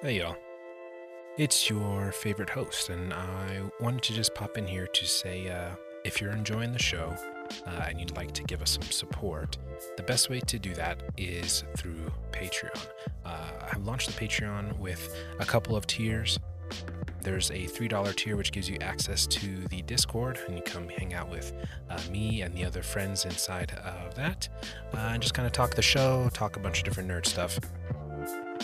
Hey y'all. It's your favorite host, and I wanted to just pop in here to say uh, if you're enjoying the show uh, and you'd like to give us some support, the best way to do that is through Patreon. Uh, I've launched the Patreon with a couple of tiers. There's a $3 tier which gives you access to the Discord, and you come hang out with uh, me and the other friends inside of that, uh, and just kind of talk the show, talk a bunch of different nerd stuff.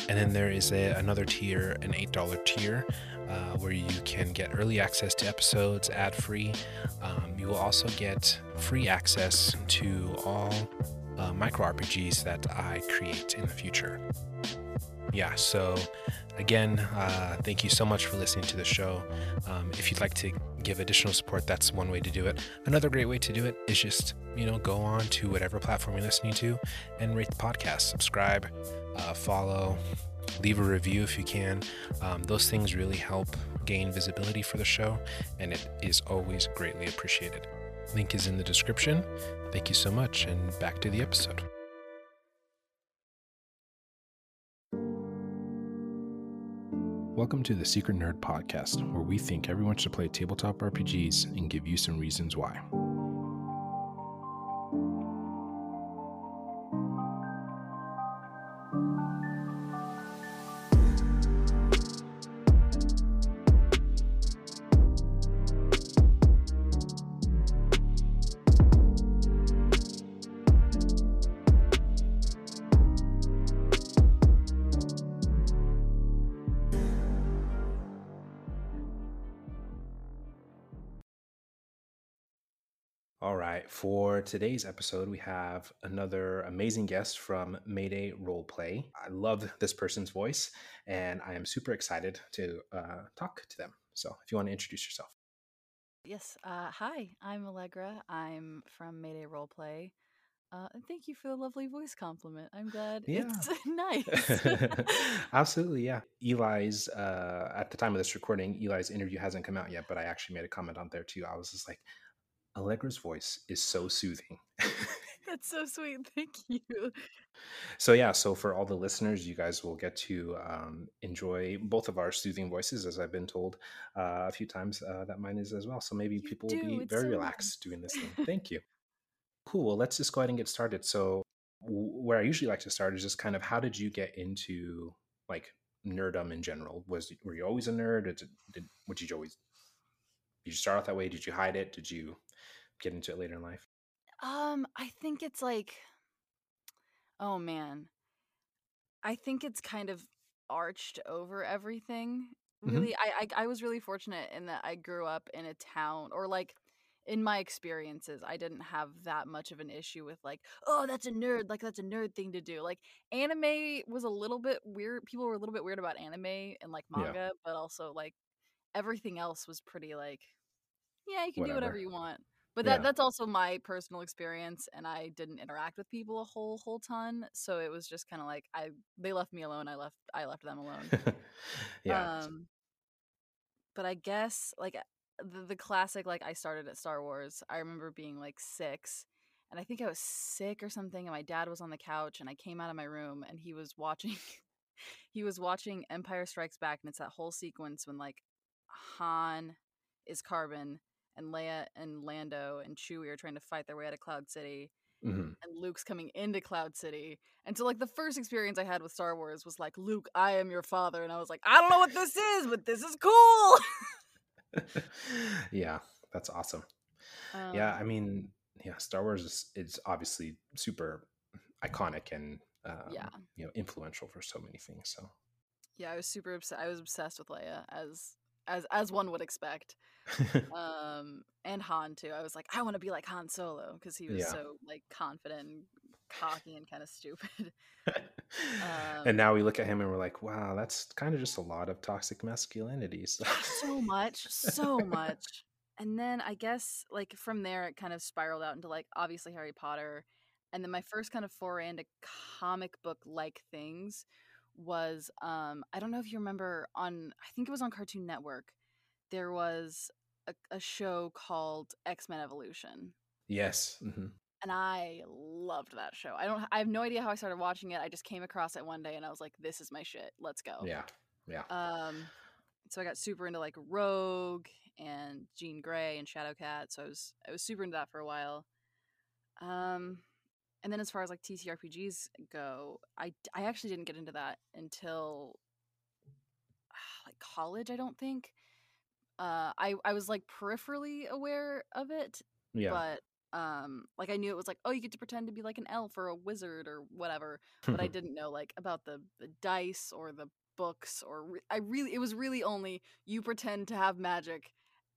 And then there is a, another tier, an $8 tier, uh, where you can get early access to episodes ad free. Um, you will also get free access to all uh, micro RPGs that I create in the future. Yeah, so again, uh, thank you so much for listening to the show. Um, if you'd like to give additional support, that's one way to do it. Another great way to do it is just, you know, go on to whatever platform you're listening to and rate the podcast, subscribe, uh, follow, leave a review if you can. Um, those things really help gain visibility for the show, and it is always greatly appreciated. Link is in the description. Thank you so much, and back to the episode. Welcome to the Secret Nerd Podcast, where we think everyone should play tabletop RPGs and give you some reasons why. For today's episode, we have another amazing guest from Mayday Roleplay. I love this person's voice, and I am super excited to uh, talk to them. So, if you want to introduce yourself. Yes. Uh, hi, I'm Allegra. I'm from Mayday Roleplay. Uh, and thank you for the lovely voice compliment. I'm glad Yeah. it's nice. Absolutely, yeah. Eli's, uh, at the time of this recording, Eli's interview hasn't come out yet, but I actually made a comment on there too. I was just like, Allegra's voice is so soothing. That's so sweet. Thank you. So yeah, so for all the listeners, you guys will get to um, enjoy both of our soothing voices, as I've been told uh, a few times uh, that mine is as well. So maybe You people will be It's very so relaxed nice. doing this thing. Thank you. Cool. Well, let's just go ahead and get started. So w- where I usually like to start is just kind of how did you get into like nerdum in general? Was were you always a nerd? Or did, did what did you always? Did you start out that way? Did you hide it? Did you get into it later in life? Um, I think it's like, oh man, I think it's kind of arched over everything. Mhm. Really, I, I I was really fortunate in that I grew up in a town, or like in my experiences, I didn't have that much of an issue with like, oh, that's a nerd, like that's a nerd thing to do. Like anime was a little bit weird. People were a little bit weird about anime and like Yeah. manga, but also like everything else was pretty like, yeah, you can do Whatever. whatever you want. But that Yeah. that's also my personal experience, and I didn't interact with people a whole whole ton, so it was just kind of like I they left me alone. I left I left them alone. yeah. Um, but I guess like the, the classic like I started at Star Wars. I remember being like six, and I think I was sick or something, and my dad was on the couch, and I came out of my room, and he was watching he was watching Empire Strikes Back, and it's that whole sequence when like Han is Carbon and Leia and Lando and Chewie are trying to fight their way out of Cloud City, Mhm. and Luke's coming into Cloud City. And so like the first experience I had with Star Wars was like, Luke, I am your father, and I was like, I don't know what this is, but this is cool. yeah, that's awesome. Yeah, Um, I mean, yeah, Star Wars is it's obviously super iconic and um, Yeah. you know influential for so many things. So yeah, I was super obsessed. I was obsessed with Leia as as as one would expect. Um, and Han too. I was like, I want to be like Han Solo because he was Yeah. so like confident and cocky and kind of stupid. and Um, now we look at him and we're like, wow, that's kind of just a lot of toxic masculinity. So so much, so much. And then I guess like from there it kind of spiraled out into like obviously Harry Potter. And then my first kind of foray into comic book like things was um I don't know if you remember on I think it was on Cartoon Network. There was a, a show called X-Men Evolution. yes, mhm. And I loved that show. I don't I have no idea how I started watching it. I just came across it one day and I was like, this is my shit. Let's go. yeah, Yeah. Um, so I got super into like Rogue and Jean Grey and Shadowcat. So I was I was super into that for a while. Um, and then as far as like TTRPGs go, I I actually didn't get into that until like college. I don't think. Uh, I I was like peripherally aware of it, Yeah. but um, like I knew it was like oh you get to pretend to be like an elf or a wizard or whatever, but I didn't know like about the the dice or the books or re- I really it was really only you pretend to have magic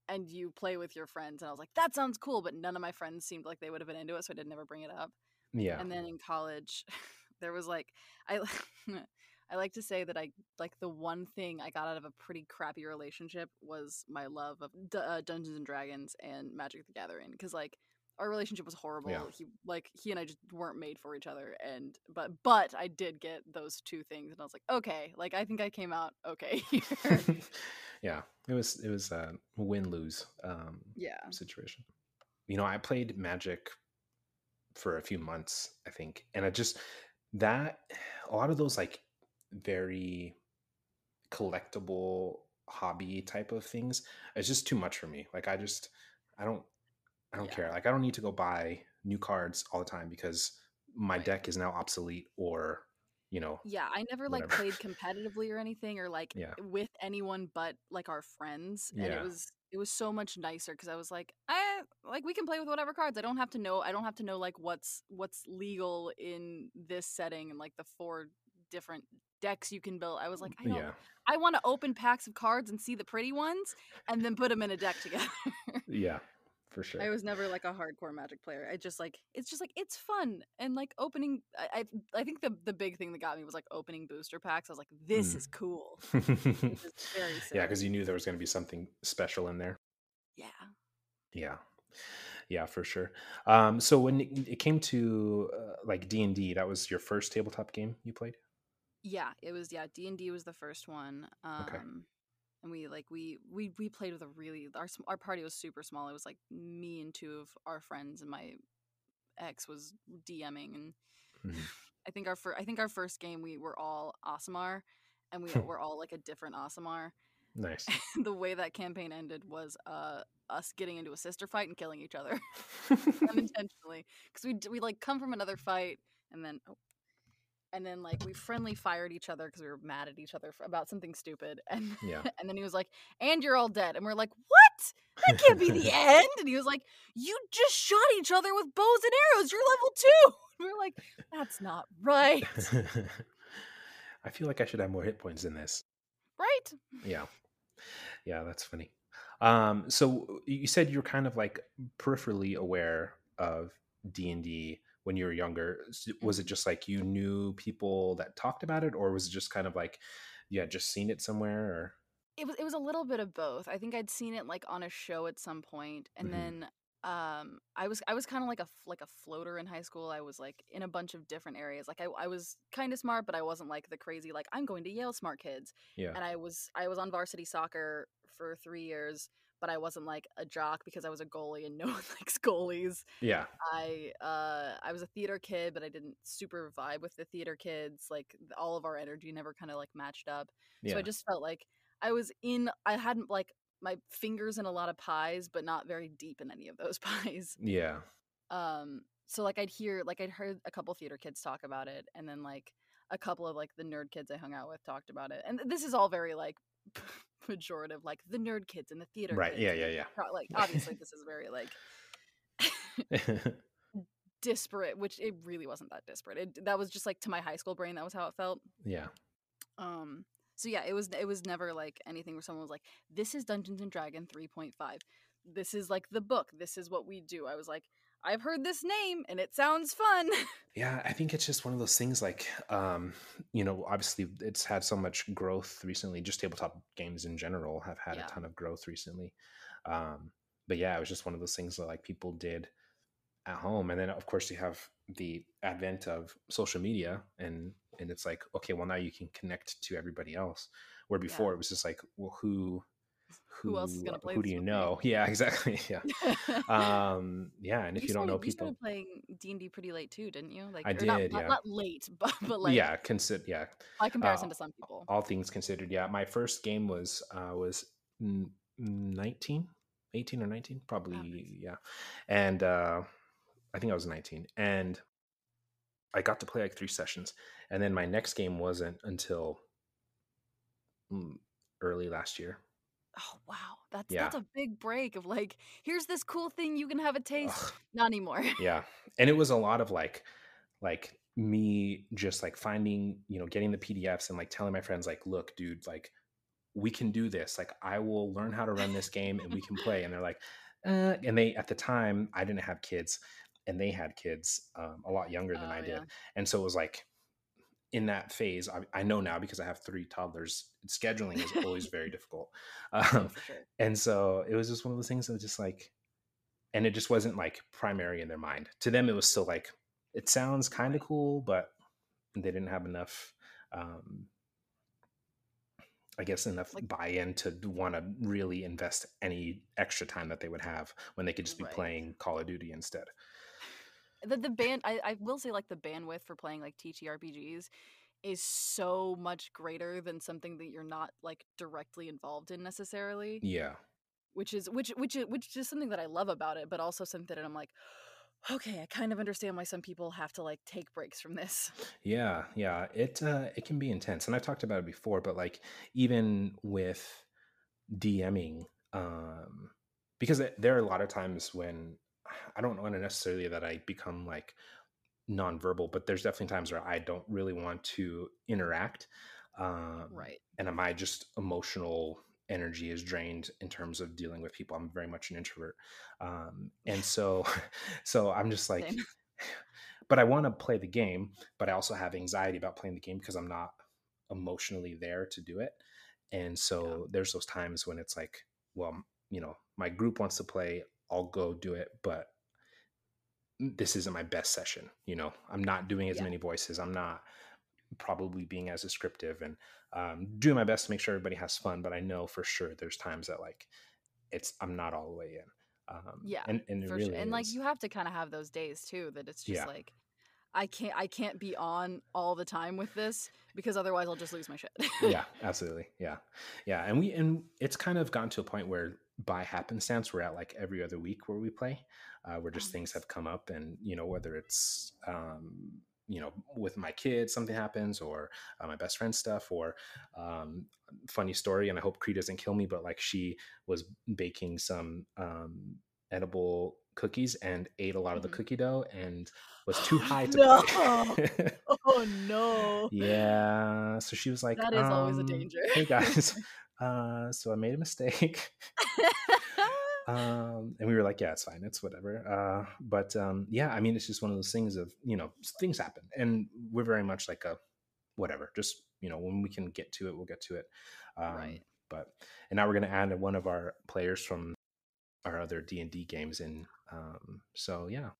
and you play with your friends and I was like that sounds cool but none of my friends seemed like they would have been into it so I did never bring it up yeah. and then in college there was like I I like to say that I like the one thing I got out of a pretty crappy relationship was my love of D- uh, Dungeons and Dragons and Magic the Gathering because like our relationship was horrible. Yeah. He like he and I just weren't made for each other and but but I did get those two things and I was like okay like I think I came out okay here. yeah. It was it was a win lose um, yeah. situation. You know, I played Magic for a few months, I think, and I just that a lot of those like very collectible hobby type of things it's just too much for me like i just i don't i don't Yeah. care like i don't need to go buy new cards all the time because my Right. deck is now obsolete or you know Yeah, I never like played competitively or anything or like Yeah. with anyone but like our friends. And Yeah. it was it was so much nicer because I was like, I like we can play with whatever cards. I don't have to know I don't have to know like what's what's legal in this setting and like the four different decks you can build. I was like, I don't yeah I want to open packs of cards and see the pretty ones and then put them in a deck together. yeah for sure I was never like a hardcore magic player. I just like it's just like it's fun and like opening. I I, I think the the big thing that got me was like opening booster packs. I was like, this Mm. is cool. Yeah because you knew there was going to be something special in there yeah. yeah yeah for sure um so when it it came to uh, like d&d that was your first tabletop game you played Yeah, it was yeah, D&D was the first one. Um Okay. and we like we we we played with a really our our party was super small. It was like me and two of our friends and my ex was DMing and Mhm. I think our first I think our first game we were all Aasimar and we were all like a different Aasimar. Nice. The way that campaign ended was uh us getting into a sister fight and killing each other. Unintentionally because we we like come from another fight and then oh, and then like we friendly fired each other because we were mad at each other for, about something stupid and yeah. and then he was like and you're all dead. And we're like what? That can't be the end? And he was like you just shot each other with bows and arrows. You're level two. And we're like that's not right. I feel like i should have more hit points in this. Right. Yeah yeah that's funny um so you said you're kind of like peripherally aware of d&d when you were younger was it just like you knew people that talked about it or was it just kind of like you had just seen it somewhere or it was it was a little bit of both. I think I'd seen it like on a show at some point, and Mhm. then um I was I was kind of like a like a floater in high school. I was like in a bunch of different areas. Like I I was kind of smart, but I wasn't like the crazy like I'm going to Yale smart kids. yeah And I was I was on varsity soccer for 3 years, but I wasn't like a jock because I was a goalie and no one likes goalies. yeah I uh I was a theater kid, but I didn't super vibe with the theater kids. Like all of our energy never kind of like matched up. yeah So I just felt like I was in I hadn't like my fingers in a lot of pies, but not very deep in any of those pies. yeah Um so like I'd hear like I'd heard a couple theater kids talk about it and then like a couple of like the nerd kids I hung out with talked about it. And this is all very like pejorative, like the nerd kids and the theater right kids. yeah yeah yeah Like obviously this is very like disparate, which it really wasn't that disparate. It, that was just like to my high school brain, that was how it felt. yeah Um so yeah, it was it was never like anything where someone was like, This is Dungeons and Dragon 3.5. This is like the book. This is what we do. I was like, I've heard this name and it sounds fun. Yeah, I think it's just one of those things like um, you know, obviously it's had so much growth recently, just tabletop games in general have had Yeah. a ton of growth recently. Um, but yeah, it was just one of those things that like people did at home. And then of course you have the advent of social media and and it's like, okay, well now you can connect to everybody else. Where Yeah. before it was just like, well, who who, else is gonna play? who do you with me? know? Yeah, exactly. Yeah. Um, yeah, and if you, don't started, know you people, started playing D and D pretty late too, didn't you? Like, I did, not, yeah. not late, but but like yeah, consider yeah. by comparison Uh, to some people. all things considered, yeah. My first game was uh was n- 19, 18 or 19, probably nice. yeah. And uh I think I was 19 and I got to play like 3 sessions and then my next game wasn't until mm, early last year. Oh wow, that's Yeah. that's a big break of like, here's this cool thing you can have a taste. Ugh, Not anymore. yeah. And it was a lot of like like me just like finding, you know, getting the PDFs and like telling my friends like, "Look, dude, like we can do this. Like I will learn how to run this game and we can play." And they're like, uh, and they at the time I didn't have kids and they had kids um, a lot younger than Oh, I did. yeah. And so it was like in that phase, I, I know now because I have three toddlers, scheduling is always very difficult. Um, sure. and so it was just one of those things that was just like, and it just wasn't like primary in their mind. To them, it was still like, it sounds kind of cool, but they didn't have enough, um, I guess, enough Like- buy-in to want to really invest any extra time that they would have when they could just be Right. playing Call of Duty instead. The the band I, I will say like the bandwidth for playing like TTRPGs is so much greater than something that you're not like directly involved in necessarily. Yeah. Which is which which is which is something that I love about it, but also something that I'm like, okay, I kind of understand why some people have to like take breaks from this. Yeah, yeah, it uh, it can be intense, and I've talked about it before. But like even with DMing, um, because there are a lot of times when I don't want to necessarily that I become like nonverbal, but there's definitely times where I don't really want to interact, um, Right. and my just emotional energy is drained in terms of dealing with people. I'm very much an introvert, um, and so so I'm just like Same. but I want to play the game, but I also have anxiety about playing the game because I'm not emotionally there to do it. And so there's those times when it's like, well, you know, my group wants to play, I'll go do it, but this isn't my best session. You know, I'm not doing as Yeah. many voices. I'm not probably being as descriptive and um, doing my best to make sure everybody has fun. But I know for sure there's times that like it's I'm not all the way in. Um, Yeah, and and For really sure. And like you have to kind of have those days too that it's just Yeah. like I can't I can't be on all the time with this because otherwise I'll just lose my shit. yeah absolutely yeah yeah and we and it's kind of gotten to a point where by happenstance we're at like every other week where we play uh where just things have come up and you know whether it's um you know with my kids something happens or uh, my best friend stuff or um funny story and i hope cree doesn't kill me but like she was baking some um edible cookies and ate a lot of the Mhm. cookie dough and was too high to No. oh no. yeah so she was like That is always a um, danger. hey guys uh so i made a mistake um and we were like yeah it's fine it's whatever uh but um yeah i mean it's just one of those things of you know things happen and we're very much like a whatever just you know when we can get to it we'll get to it um Right. but and now we're going to add one of our players from our other d&d games in um so yeah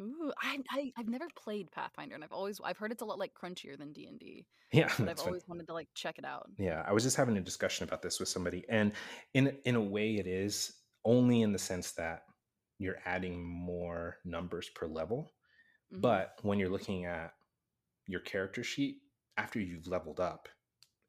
Ooh, I, I I've never played Pathfinder and I've always I've heard it's a lot like crunchier than D and D, yeah but I've funny. always wanted to like check it out. Yeah, I was just having a discussion about this with somebody, and in in a way, it is only in the sense that you're adding more numbers per level. Mhm. But when you're looking at your character sheet after you've leveled up,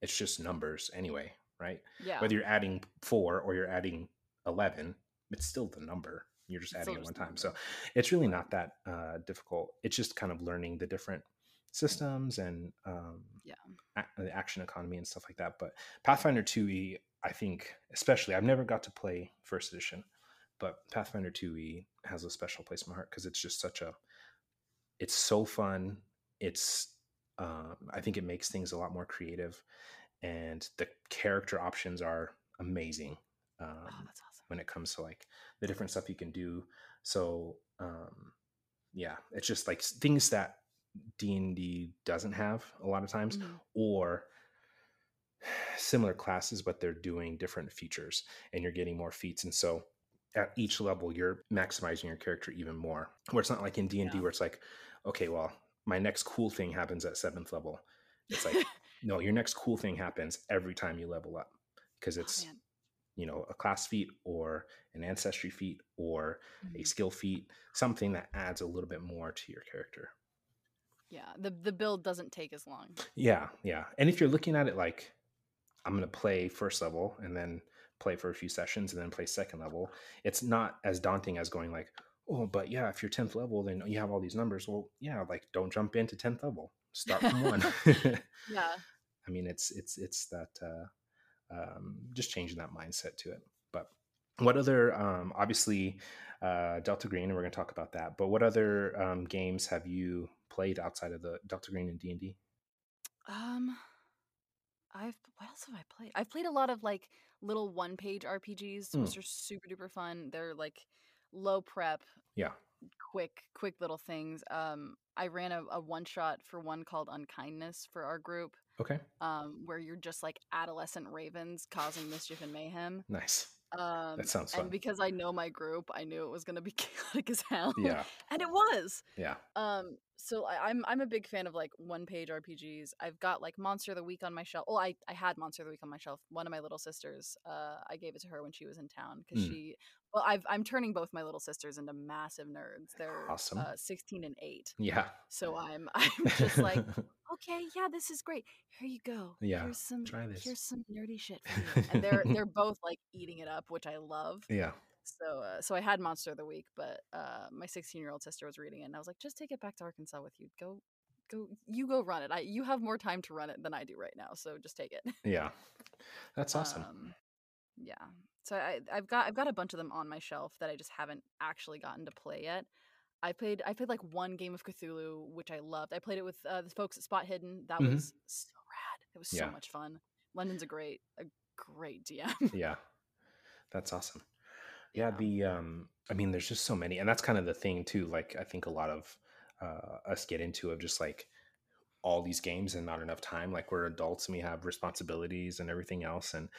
it's just numbers anyway, right? yeah, Whether you're adding four or you're adding eleven, it's still the number. You're just adding it one time. So it's really not that uh, difficult. It's just kind of learning the different systems and um, Yeah. a- the action economy and stuff like that. But Pathfinder 2e, I think, especially, I've never got to play first edition, but Pathfinder 2e has a special place in my heart because it's just such a, it's so fun. It's, um, I think it makes things a lot more creative, and the character options are amazing. Um, oh, that's awesome. When it comes to like the different stuff you can do. So um yeah, it's just like things that D&D doesn't have a lot of times Mhm. or similar classes but they're doing different features and you're getting more feats and so at each level you're maximizing your character even more. Where it's not like in D&D Yeah. where it's like okay, well, my next cool thing happens at 7th level. It's like no, your next cool thing happens every time you level up because Oh, it's man. You know a class feat or an ancestry feat or a Mhm. skill feat something that adds a little bit more to your character Yeah, the the build doesn't take as long. yeah yeah and if you're looking at it like i'm going to play first level and then play for a few sessions and then play second level it's not as daunting as going like oh but yeah if you're 10th level then you have all these numbers well yeah like don't jump into 10th level start from one Yeah. i mean it's it's it's that uh um just changing that mindset to it but what other um obviously uh delta green and we're going to talk about that but what other um games have you played outside of the delta green and d&d Um, I've what else have I played? I've played a lot of like little one page RPGs, Hmm. which are super duper fun. They're like low prep, yeah quick, quick little things. Um, I ran a, a one shot for one called Unkindness for our group, okay um, where you're just like adolescent ravens causing mischief and mayhem. nice Um, that sounds fun and because I know my group, I knew it was gonna be chaotic as hell. yeah and it was. yeah Um, so I, I'm I'm a big fan of like one page RPGs. I've got like Monster of the Week on my shelf. Well, I I had Monster of the Week on my shelf. One of my little sisters, uh, I gave it to her when she was in town because Mm. she. Well, I've I'm turning both my little sisters into massive nerds. They're Awesome. uh, 16 and eight. yeah So I'm I'm just like, okay, yeah, this is great. Here you go. Yeah, here's some try this." here's some nerdy shit. And they're they're both like eating it up, which I love. yeah So, uh, so I had Monster of the Week, but uh, my 16 year old sister was reading it, and I was like, just take it back to Arkansas with you. Go, go, you go run it. I, you have more time to run it than I do right now, so just take it. yeah that's awesome Um, yeah. So I, I've got, I've got a bunch of them on my shelf that I just haven't actually gotten to play yet. I played, I played like one game of Cthulhu, which I loved. I played it with uh, the folks at Spot Hidden. That Mhm. was so rad. It was so Yeah. much fun. London's a great, a great DM. yeah that's awesome yeah the um i mean there's just so many and that's kind of the thing too like i think a lot of uh us get into of just like all these games and not enough time like we're adults and we have responsibilities and everything else and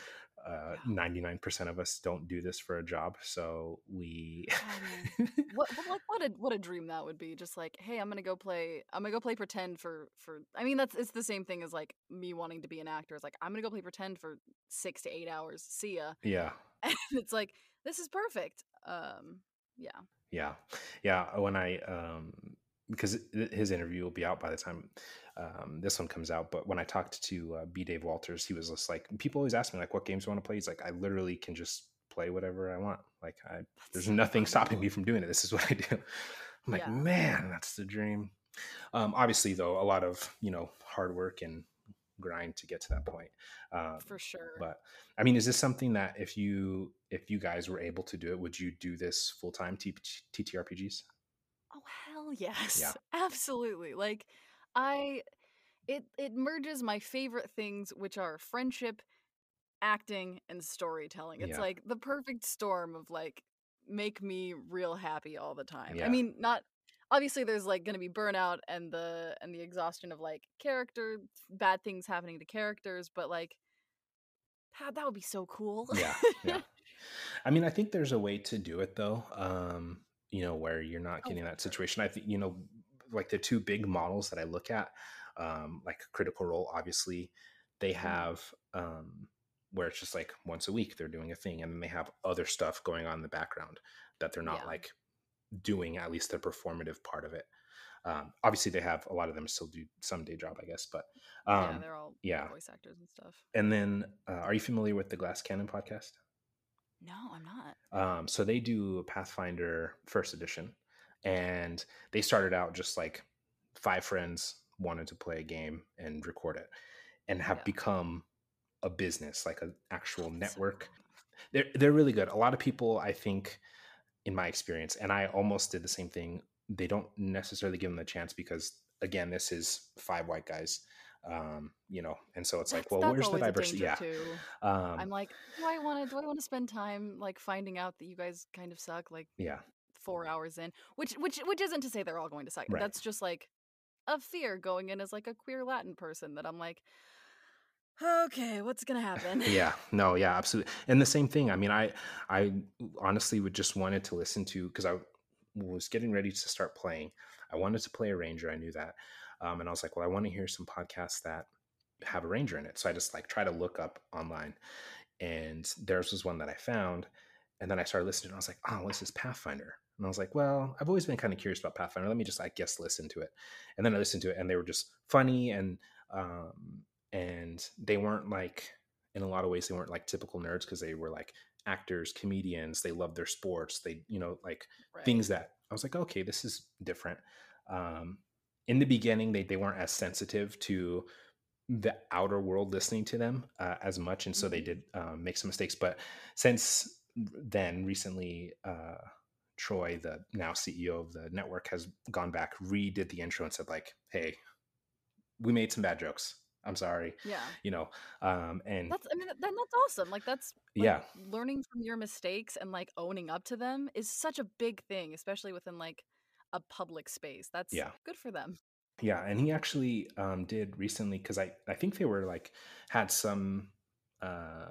uh Yeah. 99% of us don't do this for a job so we Oh, what what- like what a what a dream that would be just like hey i'm gonna go play i'm gonna go play pretend for for i mean that's it's the same thing as like me wanting to be an actor it's like i'm gonna go play pretend for six to eight hours see ya. Yeah. And it's like this is perfect um yeah Yeah, yeah. When I um because his interview will be out by the time um, this one comes out. But when I talked to uh, B. Dave Walters, he was just like, people always ask me like, what games do you want to play? He's like, I literally can just play whatever I want. Like, I there's nothing stopping me from doing it. This is what I do. I'm like, Yeah. man, that's the dream. Um, obviously, though, a lot of you know hard work and grind to get to that point. Um, for sure but I mean, is this something that if you if you guys were able to do it, would you do this full time TTRPGs? oh hell yes yeah. absolutely like i it it merges my favorite things which are friendship acting and storytelling it's Yeah. like the perfect storm of like make me real happy all the time Yeah. i mean not obviously there's like going to be burnout and the and the exhaustion of like character bad things happening to characters but like that, that would be so cool. Yeah yeah. I mean i think there's a way to do it though um you know where you're not Oh, getting for that situation. I think you know like the two big models that i look at um like critical role obviously they have um where it's just like once a week they're doing a thing and then they have other stuff going on in the background that they're not Yeah. like doing at least the performative part of it um obviously they have a lot of them still do some day job i guess but yeah um they're all yeah. voice actors and stuff and then uh, are you familiar with the glass cannon podcast no i'm not Um, so they do Pathfinder first edition, and they started out just like five friends wanted to play a game and record it, and have Yeah. become a business, like an actual network. They're they're really good. A lot of people, I think, in my experience, and I almost did the same thing. They don't necessarily give them a chance because, again, this is five white guys. Um, you know, and so it's like, That's- well, that's where's the diversity? Yeah. Um, I'm like, do I want to? Do I want to spend time like finding out that you guys kind of suck? Like yeah. four hours in, which which which isn't to say they're all going to suck. Right. That's just like a fear going in as like a queer Latin person that I'm like, okay, what's gonna happen? yeah no yeah absolutely and the same thing i mean i i honestly would just wanted to listen to because i was getting ready to start playing i wanted to play a ranger i knew that um, and i was like well i want to hear some podcasts that have a ranger in it so i just like try to look up online and theirs was one that I found. And then I started listening. And I was like, oh, this is Pathfinder. And I was like, well, I've always been kind of curious about Pathfinder. Let me just, I guess, listen to it. And then I listened to it, and they were just funny and um, and they weren't like in a lot of ways they weren't like typical nerds because they were like actors, comedians. They loved their sports. They, you know, like right. things that I was like, okay, this is different. Um, in the beginning, they they weren't as sensitive to the outer world listening to them uh, as much, and so they mm-hmm. did um, make some mistakes. But since then, recently, uh, Troy, the now CEO of the network, has gone back, redid the intro, and said like, "Hey, we made some bad jokes. I'm sorry. Yeah. You know, um, and that's, I mean, then that's awesome. Like, that's, like, yeah, learning from your mistakes and like owning up to them is such a big thing, especially within like a public space. That's yeah. good for them. Yeah. And he actually um, did recently because I, I think they were like, had some, uh,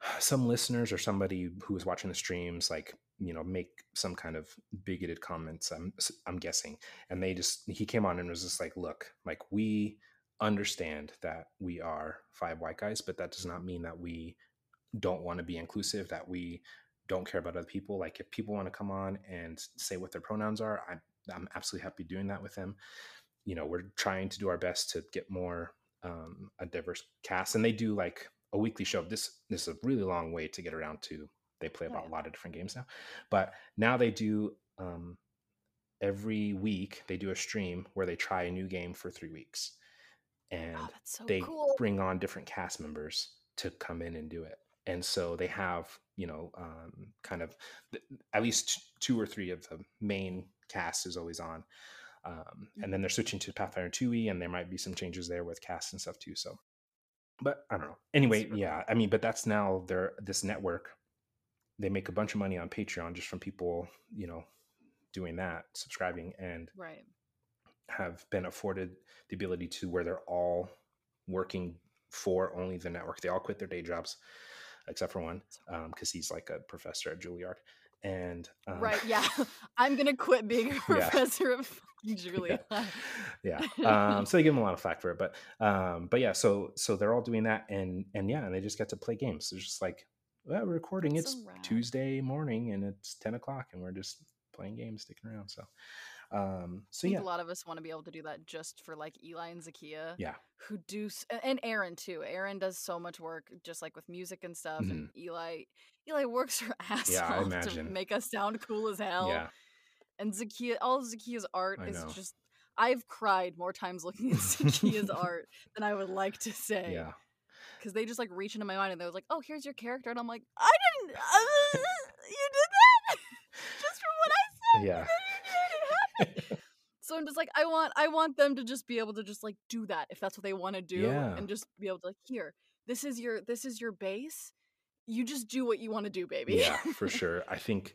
some listeners or somebody who was watching the streams like you know make some kind of bigoted comments i'm i'm guessing and they just he came on and was just like look like we understand that we are five white guys but that does not mean that we don't want to be inclusive that we don't care about other people. Like if people want to come on and say what their pronouns are i'm, I'm absolutely happy doing that with them. You know we're trying to do our best to get more um, a diverse cast and they do like a weekly show. This this is a really long way to get around to they play about oh, yeah. a lot of different games now. But now they do um, every week they do a stream where they try a new game for three weeks and oh, so they cool. bring on different cast members to come in and do it. And so they have you know um, kind of at least two or three of the main cast is always on um, and then they're switching to pathfinder 2e and there might be some changes there with cast and stuff too so. But i don't know. Anyway yeah i mean but that's now their this network. They make a bunch of money on Patreon just from people, you know, doing that, subscribing, and right. Have been afforded the ability to where they're all working for only the network. They all quit their day jobs, except for one, because um, he's like a professor at Juilliard. And um, right, yeah, I'm gonna quit being a professor yeah. of Juilliard. Yeah, yeah. Um, so they give him a lot of flack for it, but um, but yeah, so so they're all doing that, and and yeah, and they just get to play games. It's just like well, we're recording. It's Tuesday morning and it's 10 o'clock and we're just playing games, sticking around. So, um, so yeah, a lot of us want to be able to do that just for like Eli and Zakia. Yeah. Who do, and Aaron too. Aaron does so much work just like with music and stuff. Mm-hmm. And Eli, Eli works her ass yeah, off to make us sound cool as hell. Yeah. And Zakia, all of Zakia's art I is know. just, I've cried more times looking at Zakia's art than I would like to say. Yeah because they just like reach into my mind and they're like, "Oh, here's your character," and I'm like, "I didn't. Uh, you did that just from what I said. Yeah. So I'm just like, I want, I want them to just be able to just like do that if that's what they want to do, yeah. and just be able to like, here, this is your, this is your base. You just do what you want to do, baby. yeah, for sure. I think,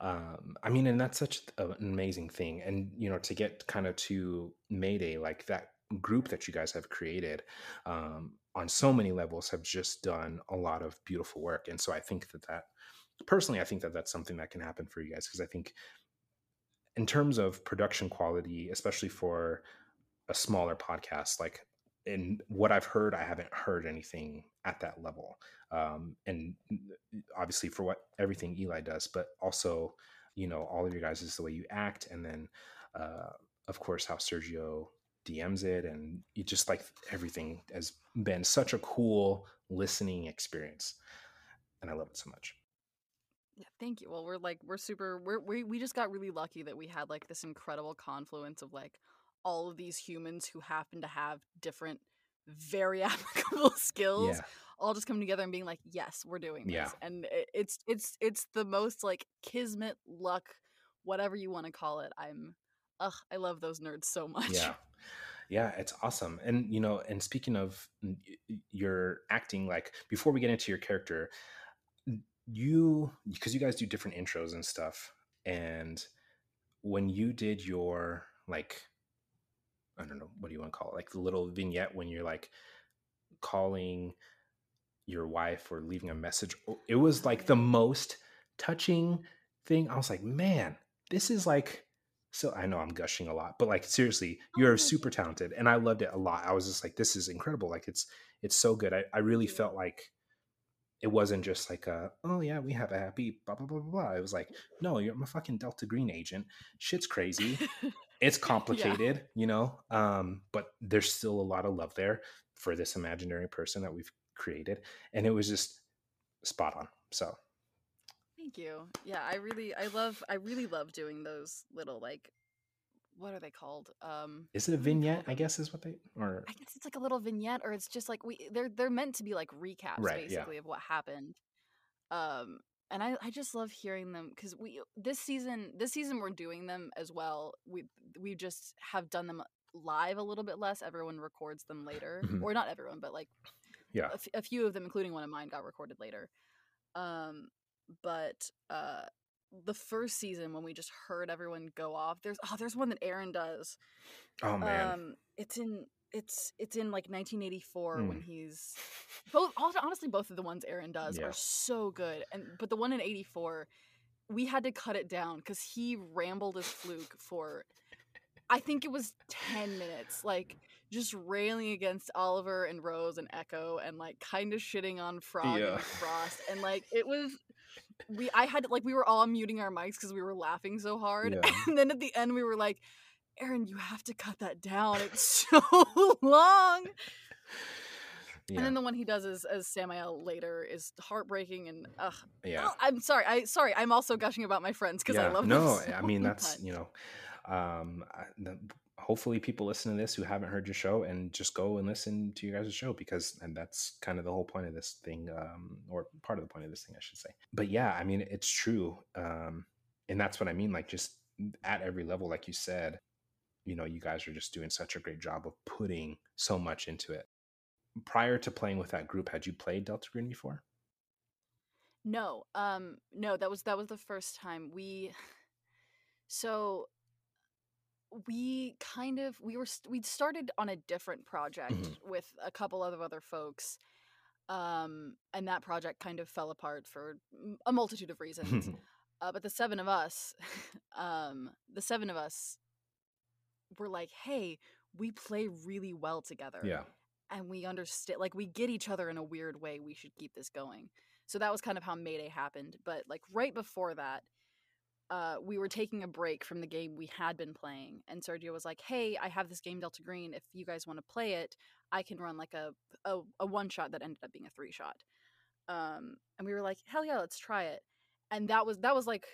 um, I mean, and that's such an amazing thing, and you know, to get kind of to Mayday like that group that you guys have created um, on so many levels have just done a lot of beautiful work and so i think that that personally i think that that's something that can happen for you guys because i think in terms of production quality especially for a smaller podcast like in what i've heard i haven't heard anything at that level um, and obviously for what everything eli does but also you know all of you guys is the way you act and then uh, of course how sergio DMs it, and it just like everything has been such a cool listening experience, and I love it so much. Yeah, thank you. Well, we're like we're super. We're, we we just got really lucky that we had like this incredible confluence of like all of these humans who happen to have different, very applicable skills. Yeah. All just coming together and being like, yes, we're doing this, yeah. and it, it's it's it's the most like kismet luck, whatever you want to call it. I'm ugh, I love those nerds so much. Yeah. Yeah, it's awesome. And you know, and speaking of your acting, like before we get into your character, you because you guys do different intros and stuff, and when you did your like, I don't know, what do you want to call it, like the little vignette when you're like calling your wife or leaving a message, it was like the mm-hmm. most touching thing. I was like, man, this is like so I know I'm gushing a lot, but like seriously, oh, you're super talented and I loved it a lot. I was just like, this is incredible. Like it's it's so good. I, I really felt like it wasn't just like a oh yeah we have a happy blah blah blah blah blah. It was like no you're I'm a fucking Delta Green agent. Shit's crazy. it's complicated, yeah. you know. Um, but there's still a lot of love there for this imaginary person that we've created, and it was just spot on. So thank you. Yeah, I really I love I really love doing those little like what are they called? Um, is it a vignette? I guess is what they or I guess it's like a little vignette, or it's just like we they're they're meant to be like recaps right, basically yeah. of what happened. Um, and I I just love hearing them because we this season this season we're doing them as well. We we just have done them live a little bit less. Everyone records them later, mm-hmm. or not everyone, but like yeah, a, f- a few of them, including one of mine, got recorded later. Um, but uh the first season when we just heard everyone go off. There's oh, there's one that Aaron does. Oh man, um, it's in it's it's in like 1984 mm. when he's both. Honestly, both of the ones Aaron does yeah. are so good, and but the one in '84, we had to cut it down because he rambled his fluke for. I think it was 10 minutes, like just railing against Oliver and Rose and Echo and like kind of shitting on Frog yeah. and Frost. And like it was we I had like we were all muting our mics because we were laughing so hard. Yeah. And then at the end we were like, Aaron, you have to cut that down. It's so long. Yeah. And then the one he does as as Samael later is heartbreaking and ugh. Yeah. Oh, I'm sorry. I sorry. I'm also gushing about my friends because yeah. I love them. No, so I mean that's much. you know, um, the, hopefully people listen to this who haven't heard your show and just go and listen to you guys' show because and that's kind of the whole point of this thing um, or part of the point of this thing i should say. But yeah i mean it's true um, and that's what i mean like just at every level like you said you know you guys are just doing such a great job of putting so much into it. Prior to playing with that group had you played delta green before? No um no that was that was the first time. We so we kind of we were we'd started on a different project mm-hmm. with a couple of other folks um and that project kind of fell apart for a multitude of reasons uh, but the seven of us um the seven of us were like hey we play really well together yeah and we understand like we get each other in a weird way we should keep this going so that was kind of how mayday happened but like right before that uh, we were taking a break from the game we had been playing, and Sergio was like, "Hey, I have this game Delta Green. If you guys want to play it, I can run like a a, a one shot that ended up being a three shot." Um, and we were like, "Hell yeah, let's try it." And that was that was like,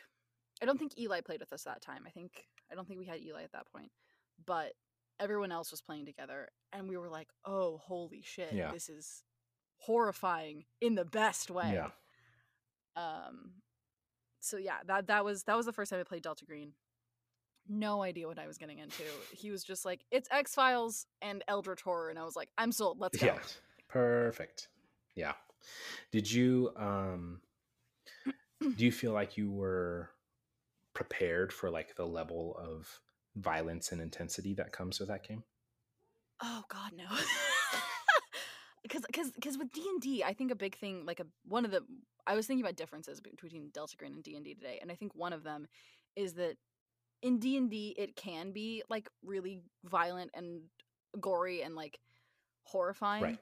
I don't think Eli played with us that time. I think I don't think we had Eli at that point, but everyone else was playing together, and we were like, "Oh, holy shit, yeah. this is horrifying in the best way." Yeah. Um, so yeah, that that was that was the first time I played Delta Green. No idea what I was getting into. He was just like, "It's X Files and Eldritch Horror," and I was like, "I'm sold. Let's go." Yeah, perfect. Yeah. Did you um? do you feel like you were prepared for like the level of violence and intensity that comes with that game? Oh God, no. because because because with D and D, I think a big thing, like a one of the, I was thinking about differences between Delta Green and D and D today, and I think one of them is that in D and D it can be like really violent and gory and like horrifying, right.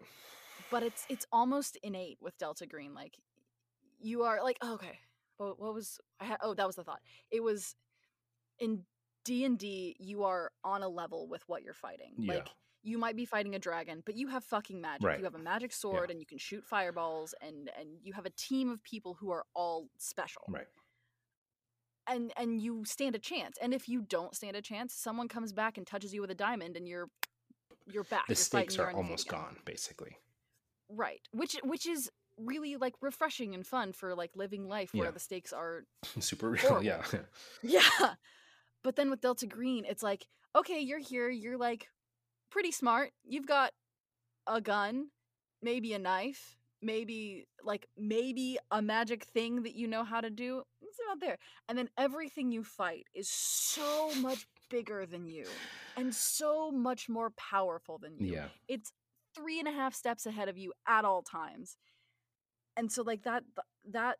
but it's it's almost innate with Delta Green. Like you are like oh, okay, what, what was I had? Oh, that was the thought. It was in D and D. You are on a level with what you're fighting, yeah. like you might be fighting a dragon, but you have fucking magic. Right. You have a magic sword yeah. and you can shoot fireballs and and you have a team of people who are all special. Right. And and you stand a chance. And if you don't stand a chance, someone comes back and touches you with a diamond and you're you're back. The you're stakes are almost gone, basically. Right. Which which is really like refreshing and fun for like living life where yeah. the stakes are super real. Yeah. yeah. But then with Delta Green, it's like, okay, you're here, you're like pretty smart. You've got a gun, maybe a knife, maybe like maybe a magic thing that you know how to do. It's about there. And then everything you fight is so much bigger than you and so much more powerful than you. Yeah. It's three and a half steps ahead of you at all times. And so like that that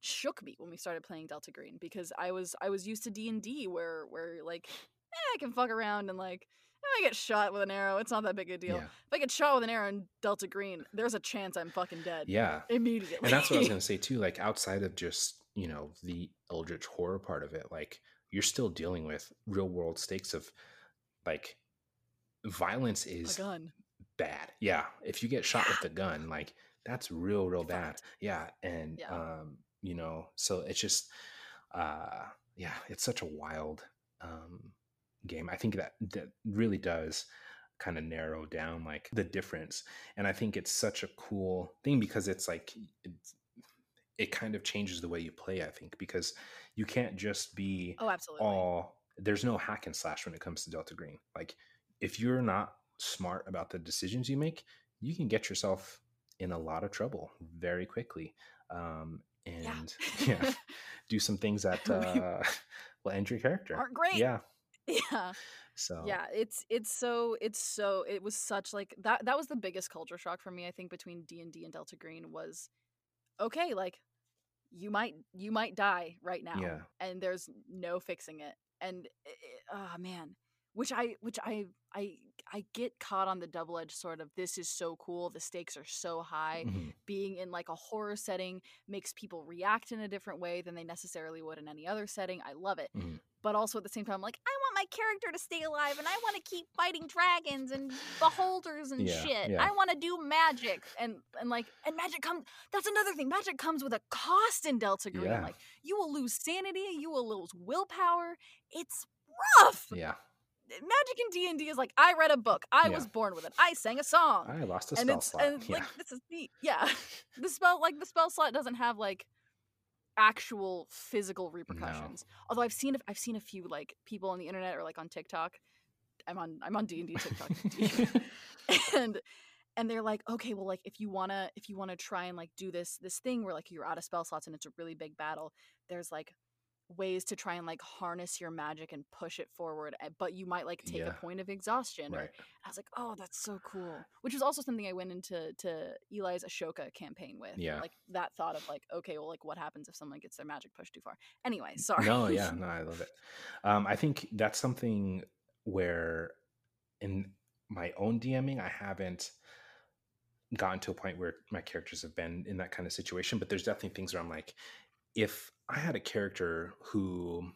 shook me when we started playing Delta Green because I was I was used to D and D where where like eh, I can fuck around and like I get shot with an arrow, it's not that big a deal. Yeah. If I get shot with an arrow in Delta Green, there's a chance I'm fucking dead Yeah. immediately. And that's what I was going to say too. Like outside of just, you know, the eldritch horror part of it, like you're still dealing with real world stakes of like violence is bad. Yeah. If you get shot with a gun, like that's real, real bad. Yeah. And, Yeah. um, you know, so it's just, uh, yeah, it's such a wild, um, game. I think that that really does kind of narrow down like the difference. And I think it's such a cool thing because it's like, it's, it kind of changes the way you play, I think, because you can't just be Oh, absolutely. all there's no hack and slash when it comes to Delta Green. Like if you're not smart about the decisions you make, you can get yourself in a lot of trouble very quickly. Um and yeah, do some things that uh will end your character. Aren't great. Yeah. Yeah. So yeah it's it's so it's so it was such like that that was the biggest culture shock for me i think between d&d and delta green was okay like you might you might die right now Yeah. and there's no fixing it and oh man which i which i i i get caught on the double edged sort of this is so cool the stakes are so high mhm, being in like a horror setting makes people react in a different way than they necessarily would in any other setting i love it mhm. but also at the same time I'm like i my character to stay alive and i want to keep fighting dragons and beholders and Yeah, shit yeah. i want to do magic and and like and magic comes that's another thing magic comes with a cost in delta green Yeah. like you will lose sanity you will lose willpower it's rough yeah. magic in d&d is like i read a book i was born with it i sang a song I lost a and spell it's slot. and yeah. like this is neat. Yeah, the spell like the spell slot doesn't have like actual physical repercussions. Although I've seen I've seen a few like people on the internet or like on TikTok. I'm on I'm on D and D TikTok, and and they're like, okay, well, like if you wanna if you wanna try and like do this this thing where like you're out of spell slots and it's a really big battle, there's like ways to try and like harness your magic and push it forward eh, but you might like take Yeah. a point of exhaustion or right. I was like, oh, that's so cool. Which was also something I went into to Eli's Ashoka campaign with. Yeah. Like that thought of like, okay, well, like what happens if someone gets their magic pushed too far? Anyway, sorry. No, yeah, no, I love it. Um, I think that's something where in my own DMing, I haven't gotten to a point where my characters have been in that kind of situation, but there's definitely things where I'm like, if I had a character who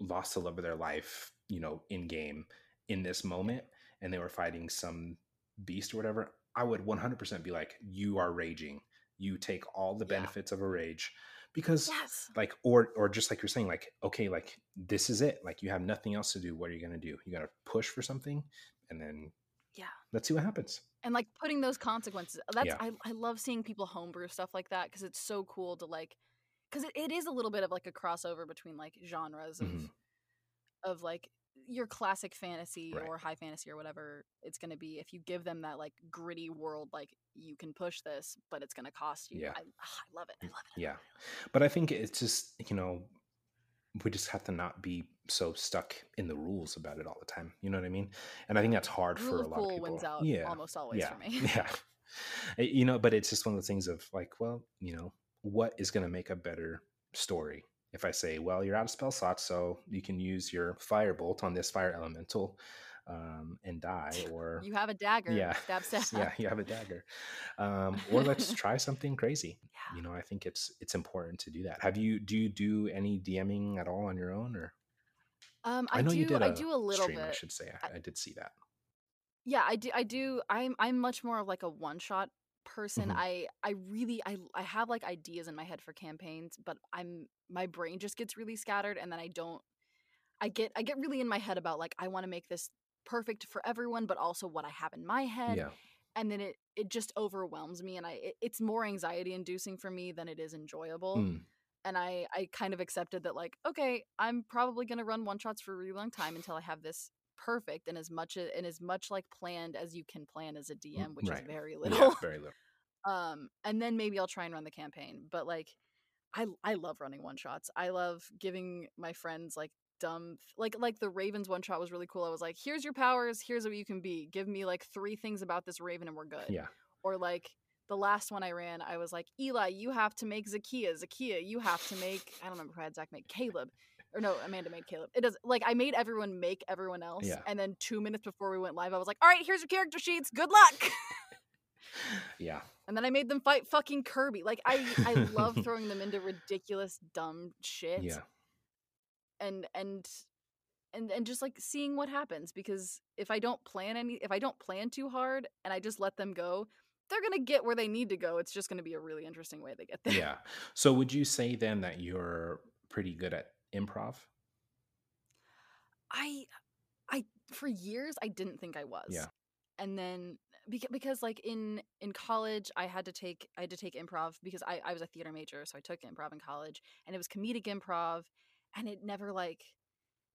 lost the love of their life, you know, in game in this moment, and they were fighting some beast or whatever, I would 100% be like, you are raging. You take all the Yeah. benefits of a rage because yes. like or or just like you're saying like okay like this is it like you have nothing else to do what are you going to do you're going to push for something and then Yeah. let's see what happens And like putting those consequences. That's Yeah. I, I love seeing people homebrew stuff like that because it's so cool to like because it, it is a little bit of like a crossover between like genres of Mhm. of like your classic fantasy Right. or high fantasy or whatever it's going to be if you give them that like gritty world like you can push this but it's going to cost you Yeah. I, ah, I love it i love it yeah but i think it's just you know we just have to not be so stuck in the rules about it all the time you know what i mean? And i think that's hard rule for a lot of people. wins out yeah almost always yeah for me. yeah. Uh, you know but it's just one of the things of like well you know what is going to make a better story? If i say well you're out of spell slots so you can use your firebolt on this fire elemental um, and die or you have a dagger yeah stab stab yeah you have a dagger. Um, or let's try something crazy. Yeah. you know i think it's it's important to do that. Have you do you do any dming at all on your own or um i i, do i do a little stream, i should say I, I did see that. Yeah i do i do i'm i'm much more of like a one shot person. Mhm. i i really i i have like ideas in my head for campaigns but i'm my brain just gets really scattered and then i don't i get i get really in my head about like i want to make this perfect for everyone but also what i have in my head yeah. and then it it just overwhelms me and i it, it's more anxiety inducing for me than it is enjoyable. Mm, and i i kind of accepted that like okay i'm probably going to run one shots for a really long time until i have this perfect and as much and as much like planned as you can plan as a dm which right. is very yeah little. very little. Um and then maybe i'll try and run the campaign but like i i love running one shots. I love giving my friends like dumb like like the ravens one shot was really cool. I was like here's your powers. Here's what you can be. Give me like three things about this raven and we're good. Yeah. Or like the last one I ran, I was like, Eli, you have to make Zakia. Zakia, you have to make, I don't remember who had Zach make, Caleb. or no, Amanda made Caleb. It does like I made everyone make everyone else, Yeah. and then two minutes before we went live, I was like, "All right, here's your character sheets. Good luck." Yeah. and then I made them fight fucking Kirby. Like I, I love throwing them into ridiculous, dumb shit. Yeah. and and and and just like seeing what happens because if I don't plan any, if I don't plan too hard and I just let them go, they're gonna get where they need to go. It's just gonna be a really interesting way they get there. Yeah. So would you say then that you're pretty good at improv? I I for years I didn't think I was. Yeah. And then because, because like in in college I had to take I had to take improv because I I was a theater major so I took improv in college and it was comedic improv and it never like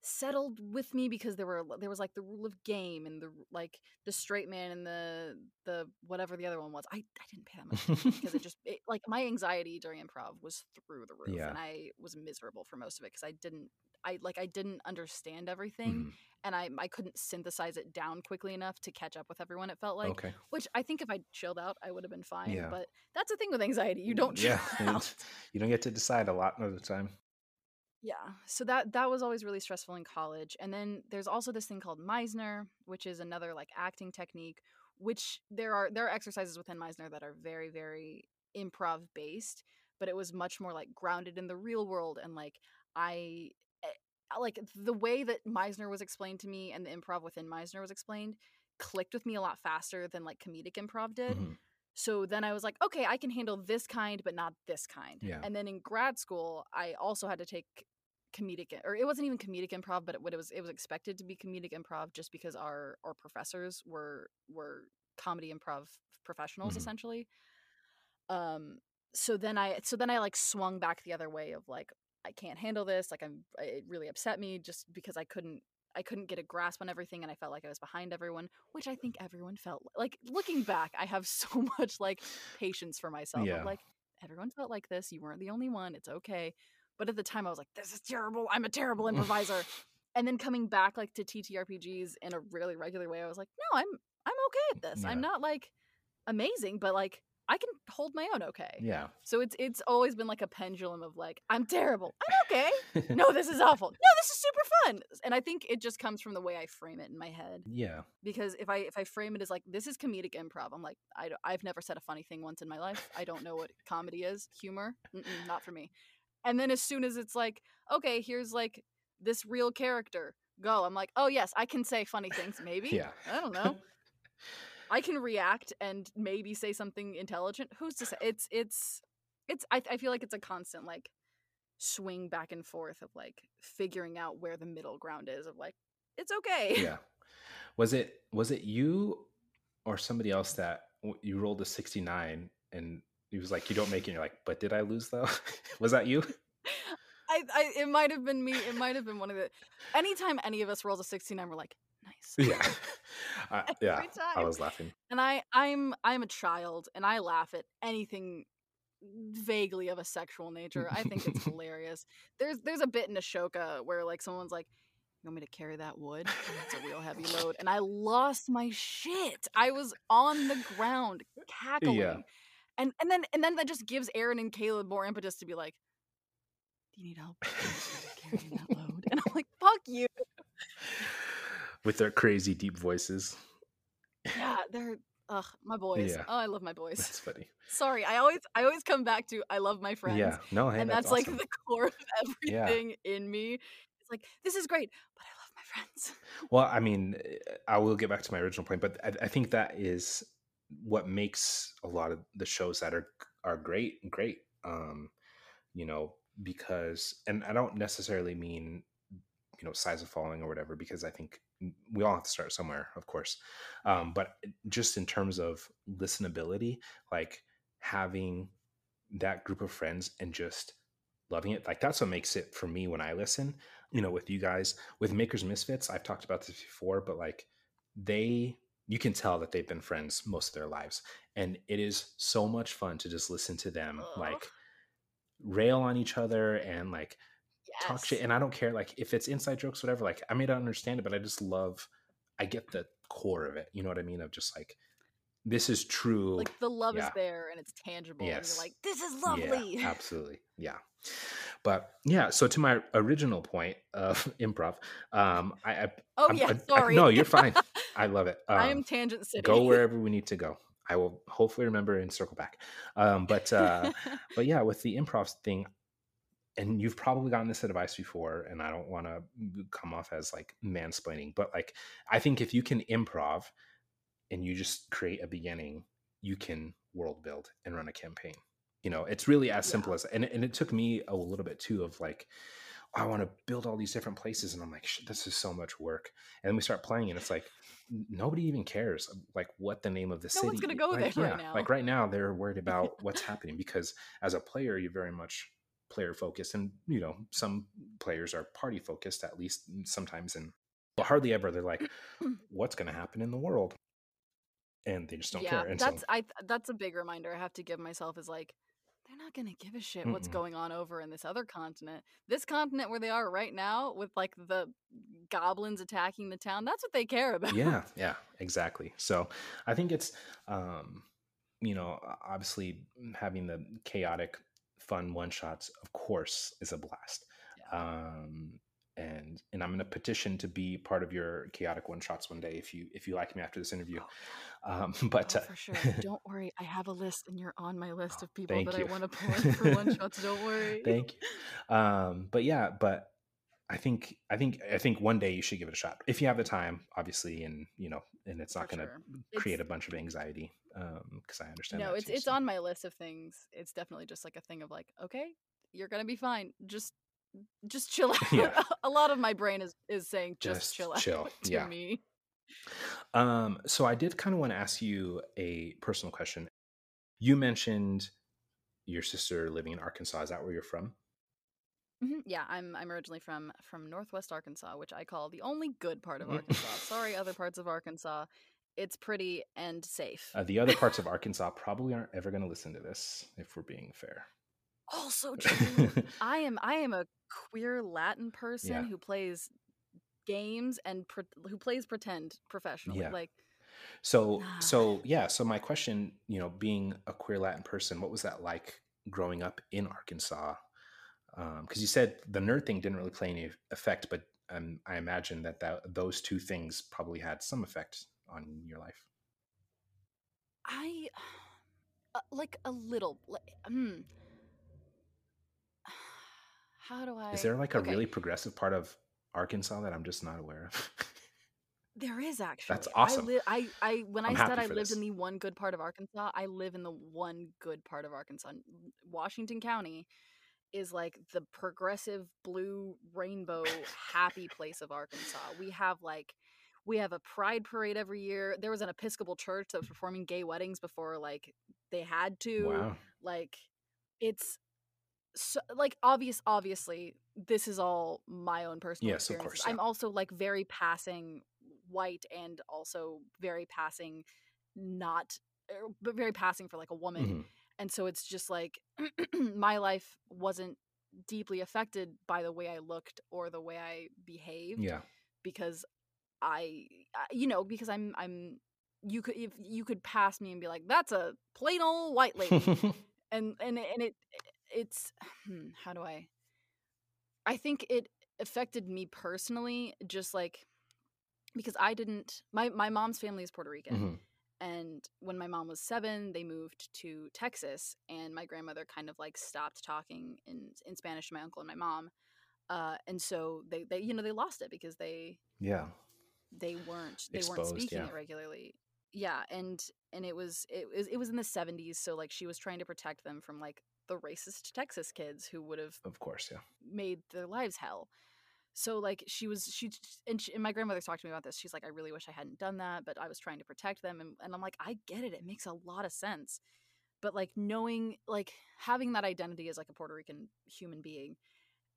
settled with me because there were there was like the rule of game and the like the straight man and the the whatever the other one was. I I didn't pay that much because it just it, like my anxiety during improv was through the roof Yeah. and I was miserable for most of it because I didn't I like I didn't understand everything Mhm. and I I couldn't synthesize it down quickly enough to catch up with everyone. It felt like, okay. which I think if I chilled out, I would have been fine. Yeah. But that's the thing with anxiety; you don't chill Yeah. out. You don't get to decide a lot of the time. Yeah. So that that was always really stressful in college. And then there's also this thing called Meisner, which is another like acting technique, which there are there are exercises within Meisner that are very very improv based, but it was much more like grounded in the real world and like I eh, like the way that Meisner was explained to me and the improv within Meisner was explained clicked with me a lot faster than like comedic improv did. Mhm. So then I was like, okay, I can handle this kind, but not this kind. Yeah. And then in grad school, I also had to take comedic, or it wasn't even comedic improv, but it, what it was, it was expected to be comedic improv just because our our professors were were comedy improv professionals Mhm. essentially. Um. So then I, so then I like swung back the other way of like, I can't handle this. Like I'm, it really upset me just because I couldn't I couldn't get a grasp on everything and I felt like I was behind everyone, which I think everyone felt like looking back, I have so much like patience for myself. Yeah. Like, everyone felt like this. You weren't the only one. It's okay. But at the time I was like, this is terrible. I'm a terrible improviser. and then coming back like to TTRPGs in a really regular way, I was like, no, I'm I'm okay at this. I'm not like amazing, but like I can hold my own okay. Yeah. So it's it's always been like a pendulum of like, I'm terrible. I'm okay no, this is awful. No, this is super fun. And I think it just comes from the way I frame it in my head. yeah. Because if I if I frame it as like this is comedic improv, I'm like I I've never said a funny thing once in my life. I don't know what comedy is, humor, Mm-mm, not for me. And then as soon as it's like, okay, here's like this real character, go. I'm like, oh yes, I can say funny things. Maybe. Yeah. I don't know. I can react and maybe say something intelligent. Who's to say? It's it's it's. I I feel like it's a constant like swing back and forth of like figuring out where the middle ground is of like it's okay. yeah. Was it was it you or somebody else that you rolled a 69 and he was like, you don't make it. And you're like, but did I lose though? was that you? I, I it might have been me. It might have been one of the. Anytime any of us rolls a sixty nine, we're like yeah. Uh, yeah. I was laughing. And I I'm I'm a child and I laugh at anything vaguely of a sexual nature. I think it's hilarious. There's there's a bit in Ashoka where like someone's like, "You want me to carry that wood? That's a real heavy load." And I lost my shit. I was on the ground cackling. And and then and then that just gives Aaron and Caleb more impetus to be like, "Do you need help carrying that load?" And I'm like, "Fuck you." With their crazy deep voices. Yeah, they're ugh, my boys. Yeah. Oh, I love my boys. That's funny. Sorry, I always I always come back to I love my friends. Yeah. No, hey, and that's, that's, like the core of Yeah. everything in me. It's like this is great, but I love my friends. Well, I mean, eh, I will get back to my original point, but I, I think that is what makes a lot of the shows that are are great great. Um, you know, because and I don't necessarily mean you know size of following or whatever, because I think we all have to start somewhere, of course. Um, but just in terms of listenability, like having that group of friends and just loving it, like that's what makes it for me when I listen. You know, with you guys, with Makers Misfits, I've talked about this before, but like they you can tell that they've been friends most of their lives and it is so much fun to just listen to them like rail on each other and like talk shit and i don't care like if it's inside jokes whatever like i may not understand it but i just love i get the core of it you know what i mean of just like this is true Like the love Yeah. is there and it's tangible. And Yes. you're like, this is Yeah, lovely. absolutely yeah But yeah, so to my original point of improv, um, I, I Oh I'm- yeah, I- I- sorry. no, you're fine. I love it. I am Um, tangent city. go wherever we need to go. I will hopefully remember and circle back. Um, but uh, but yeah, with the improv thing, and you've probably gotten this advice before, and I don't want to come off as like mansplaining, but like I think if you can improv and you just create a beginning, you can world build and run a campaign. You know, it's really as Yeah. simple as, and, and it took me a little bit too of like, I want to build all these different places, and I'm like, Shit, this is so much work. And then we start playing, and it's like nobody even cares um, like what the name of the No city. one's gonna go like, there right yeah, now. Like right now, they're worried about what's happening because as a player, you're very much player focused, and you know some players are party focused at least sometimes, and but hardly ever they're like, what's going to happen in the world, and they just don't yeah, care. And that's so, I that's a big reminder I have to give myself is like they're not gonna give a shit what's Mm-mm. going on over in this other continent. This continent where they are right now, with like the goblins attacking the town, that's what they care about. yeah yeah exactly so i think it's um you know obviously having the chaotic fun one shots of course is a blast Yeah. um and and i'm going to petition to be part of your chaotic one shots one day if you if you like me after this interview um but Oh, uh, for sure. Don't worry, I have a list, and you're on my list Oh, of people that you. I want to pull in for one shots. Don't worry. thank you um but yeah but i think i think i think one day you should give it a shot if you have the time obviously and you know and it's not going to sure. create a bunch of anxiety um because i understand No, it's too, it's so. on my list of things. It's definitely just like a thing of like, okay, you're gonna be fine. Just just chill out. Yeah. a lot of my brain is is saying just, Just chill chill, out to yeah. me. um so i did kind of want to ask you a personal question you mentioned your sister living in arkansas is that where you're from Mhm, Yeah, I'm I'm originally from from Northwest Arkansas, which I call the only good part of Mm. Arkansas. Sorry, other parts of Arkansas. It's pretty and safe. uh, the other parts of arkansas probably aren't ever going to listen to this if we're being fair also true. I am I am a queer Latin person Yeah. who plays games and pre- who plays pretend professionally. Yeah. Like So Nah. so yeah, so my question, you know, being a queer Latin person, what was that like growing up in Arkansas? Because you said the nerd thing didn't really play any effect, but um, I imagine that, that those two things probably had some effect on your life. I uh, like a little. Like, hmm. How do I? Is there like a okay, really progressive part of Arkansas that I'm just not aware of? There is actually. That's awesome. I, li- I, I when I'm I said I lived in the one good part of Arkansas, I live in the one good part of Arkansas. Washington County is like the progressive blue rainbow happy place of Arkansas. We have like we have a pride parade every year. There was an Episcopal church that was performing gay weddings before like they had to wow. like it's so like obvious obviously this is all my own personal Yes, of course, yeah. i'm also like very passing white and also very passing not er, but very passing for like a woman Mhm. and so it's just like my life wasn't deeply affected by the way i looked or the way i behaved Yeah. because I, you know, because I'm, I'm, you could, if you could pass me and be like, that's a plain old white lady, and and and it, it's, hmm, how do I? I think it affected me personally, just like because I didn't. My my mom's family is Puerto Rican, Mhm. and when my mom was seven, they moved to Texas, and my grandmother kind of like stopped talking in in Spanish to my uncle and my mom. Uh, and so they, they, you know, they lost it because they Yeah. They weren't they weren't speaking yeah. it regularly yeah and and it was it was it was in the 70s so like she was trying to protect them from like the racist texas kids who would have Of course. Yeah. made their lives hell so like she was she and, she, and my grandmother talked to me about this she's like i really wish i hadn't done that but i was trying to protect them and, and i'm like i get it it makes a lot of sense but like knowing like having that identity as like a puerto rican human being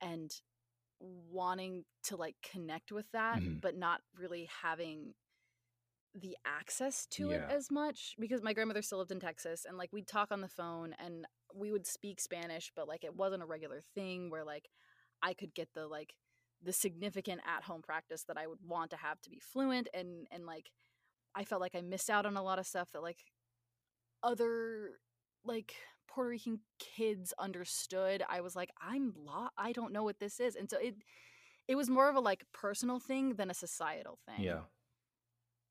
and wanting to like connect with that Mhm. but not really having the access to it as much because my grandmother still lived in Texas and like we'd talk on the phone and we would speak Spanish but like it wasn't a regular thing where like I could get the like the significant at home practice that I would want to have to be fluent and and like I felt like I missed out on a lot of stuff that like other like Puerto Rican kids understood. I was like, I'm lo- I don't know what this is. And so it it was more of a like personal thing than a societal thing. Yeah.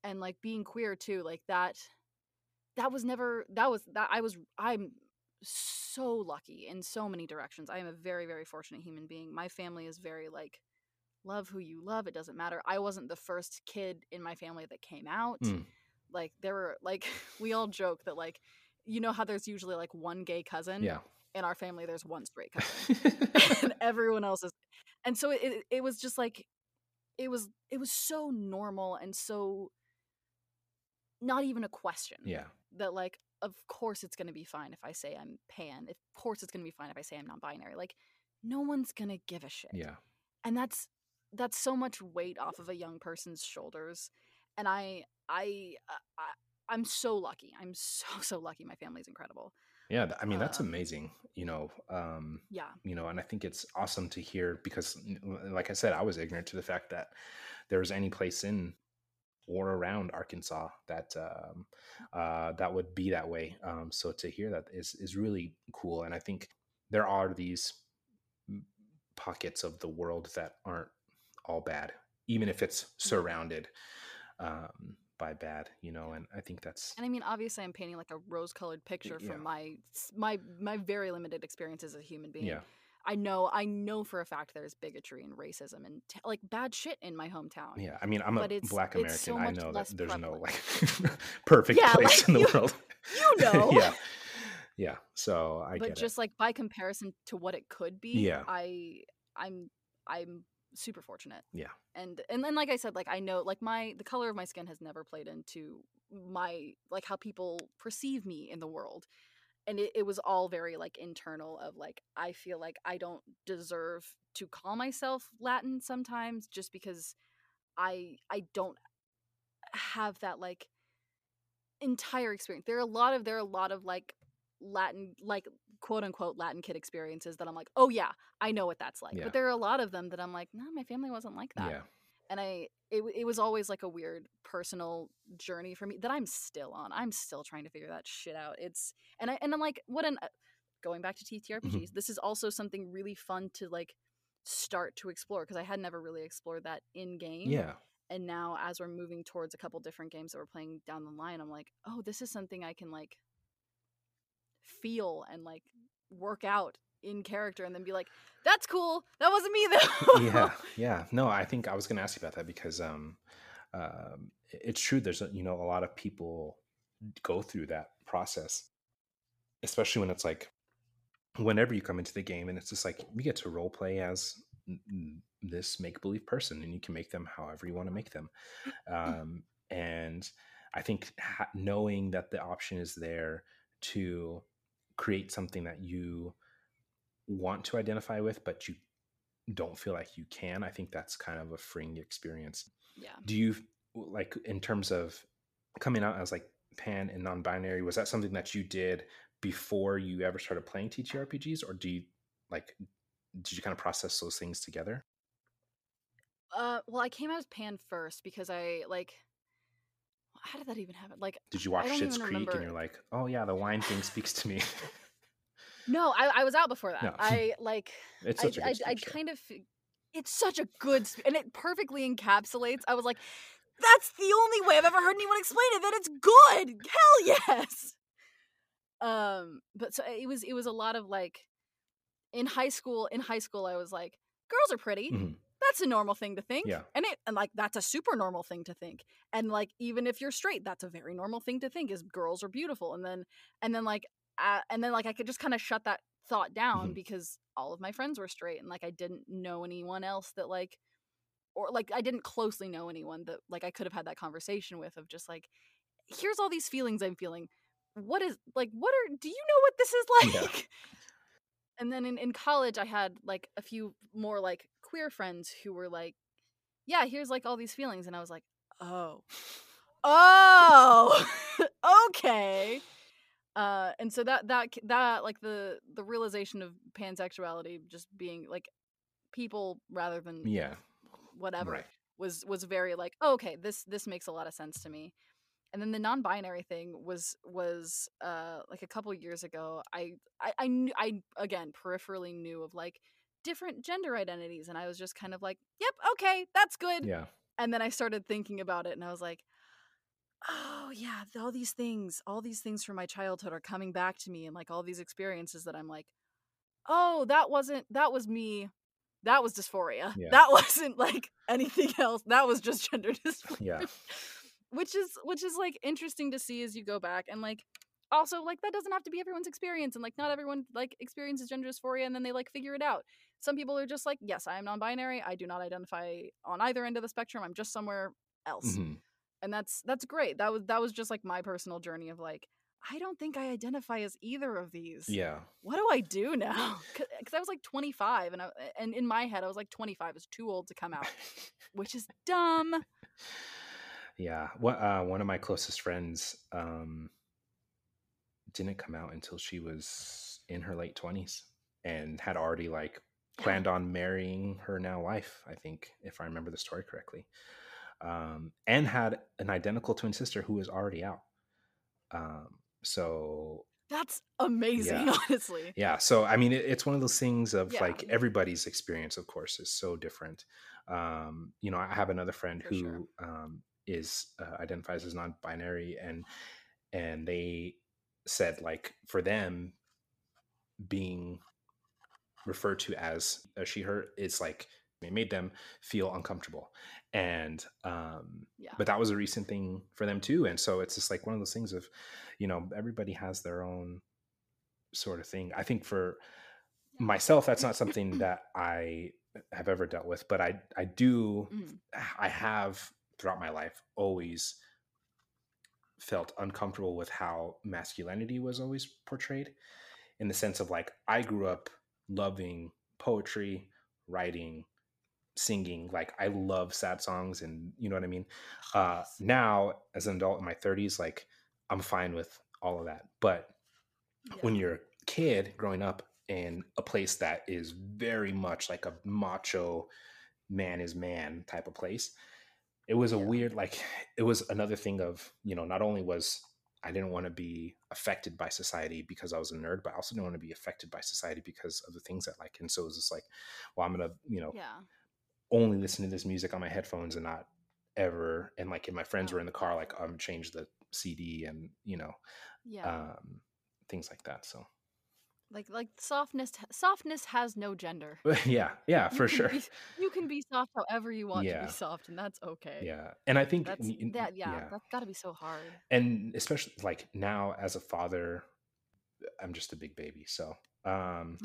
And like being queer too, like that that was never that was that I was I'm so lucky in so many directions. I am a very very fortunate human being. My family is very like love who you love. It doesn't matter. I wasn't the first kid in my family that came out. Mm. Like there were like we all joke that like you know how there's usually like one gay cousin. Yeah. In our family, there's one straight cousin, and everyone else is. And so it it was just like, it was it was so normal and so not even a question yeah. that like of course it's going to be fine if I say I'm pan. Of course it's going to be fine if I say I'm non-binary. Like no one's going to give a shit. Yeah. And that's that's so much weight off of a young person's shoulders. And I I I I'm so lucky. I'm so so lucky. My family's incredible. Yeah. I mean, that's Um, amazing, you know, um, Yeah. you know, and I think it's awesome to hear because, like I said, I was ignorant to the fact that there was any place in or around Arkansas that um, uh, that would be that way. Um, so to hear that is is really cool, and I think there are these pockets of the world that aren't all bad, even if it's surrounded um, by bad, you know. And I think that's And I mean, obviously, I'm painting like a rose-colored picture yeah. from my my my very limited experience as a human being. yeah, I know I know for a fact there's bigotry and racism and t- like bad shit in my hometown. yeah. I mean, I'm a But it's- black American. so I know that there's no like perfect Yeah, place like, in the you- world. You know. yeah, yeah. So I but just like by comparison to what it could be, Yeah. I I'm I'm super fortunate. Yeah. And and then like I said, like I know like my the color of my skin has never played into my like how people perceive me in the world. And it, it was all very like internal of like I feel like I don't deserve to call myself Latin sometimes just because I I don't have that like entire experience. There are a lot of there are a lot of like Latin like quote unquote Latin kid experiences that I'm like, oh yeah, I know what that's like. Yeah. But there are a lot of them that I'm like, no, my family wasn't like that. Yeah, And I it it was always like a weird personal journey for me that I'm still on. I'm still trying to figure that shit out. It's and I and I'm like, what an uh, going back to TTRPGs. Mm-hmm. This is also something really fun to like start to explore because I had never really explored that in game yeah, and now as we're moving towards a couple different games that we're playing down the line i'm like oh this is something i can like feel and like work out in character and then be like that's cool that wasn't me though yeah, yeah. No, I think I was going to ask you about that because um, um, i- it's true. There's a, you know a lot of people go through that process, especially when it's like whenever you come into the game and it's just like you get to role play as this make believe person and you can make them however you want to make them. Um, and I think ha- knowing that the option is there to create something that you want to identify with, but you don't feel like you can, I think that's kind of a freeing experience. yeah Do you like in terms of coming out as like pan and non-binary? Was that something that you did before you ever started playing TTRPGs, or do you like did you kind of process those things together? uh well i came out as pan first because i like how did that even happen like Did you watch Schitt's Creek remember. and you're like, oh yeah, the wine thing speaks to me? no i, I was out before that No. i like it's I, such a good I, I kind of it's such a good and it perfectly encapsulates i was like that's the only way i've ever heard anyone explain it that it's good hell yes um but so it was it was a lot of like in high school in high school i was like girls are pretty Mhm. That's a normal thing to think Yeah. and it and like that's a super normal thing to think and like even if you're straight that's a very normal thing to think is girls are beautiful and then and then like uh, and then like i could just kind of shut that thought down Mhm. because all of my friends were straight and like i didn't know anyone else that like or like i didn't closely know anyone that like i could have had that conversation with of just like here's all these feelings i'm feeling what is like what are do you know what this is Yeah. like and then in, in college i had like a few more like queer friends who were like yeah here's like all these feelings and i was like oh oh okay uh and so that that that like the the realization of pansexuality just being like people rather than Yeah. whatever Right. was was very like oh, okay this this makes a lot of sense to me and then the non-binary thing was was uh like a couple years ago i i i, knew, I again peripherally knew of like different gender identities and i was just kind of like yep okay that's good Yeah. and then i started thinking about it and i was like oh yeah all these things all these things from my childhood are coming back to me and like all these experiences that i'm like oh that wasn't that was me that was dysphoria Yeah. that wasn't like anything else that was just gender dysphoria Yeah. which is which is like interesting to see as you go back and like also like that doesn't have to be everyone's experience and like not everyone like experiences gender dysphoria and then they like figure it out some people are just like yes i am non-binary i do not identify on either end of the spectrum i'm just somewhere else Mhm. and that's that's great that was that was just like my personal journey of like i don't think i identify as either of these Yeah. what do i do now because i was like 25 and I, and in my head i was like 25 is too old to come out which is dumb Yeah. What uh one of my closest friends um didn't come out until she was in her late 20s and had already like planned on marrying her now wife, I think, if I remember the story correctly. Um and had an identical twin sister who was already out. Um so that's amazing Yeah. honestly yeah so i mean it, it's one of those things of Yeah. like everybody's experience of course is so different um you know i have another friend For who sure. um is uh, identifies as non-binary and and they said like for them being referred to as a she her it's like it made them feel uncomfortable. And um yeah. but that was a recent thing for them too. And so it's just like one of those things of you know everybody has their own sort of thing. I think for myself that's not something that i have ever dealt with but i i do Mhm. i have throughout my life always felt uncomfortable with how masculinity was always portrayed in the sense of like i grew up loving poetry writing singing like i love sad songs and you know what i mean? Uh now as an adult in my 30s like i'm fine with all of that but when you're a kid growing up in a place that is very much like a macho man is man type of place it was a Yeah. weird like it was another thing of you know not only was i didn't want to be affected by society because i was a nerd but i also didn't want to be affected by society because of the things that like and so it was just like well i'm gonna you know yeah. only listen to this music on my headphones and not ever and like if my friends Oh, were in the car like i'm change the cd and you know yeah. um things like that so like like softness softness has no gender. Yeah yeah for can sure. be- you can be soft however you want to be soft and that's okay. Yeah and i think that's that yeah, that's got to be so hard. And especially like now as a father i'm just a big baby so um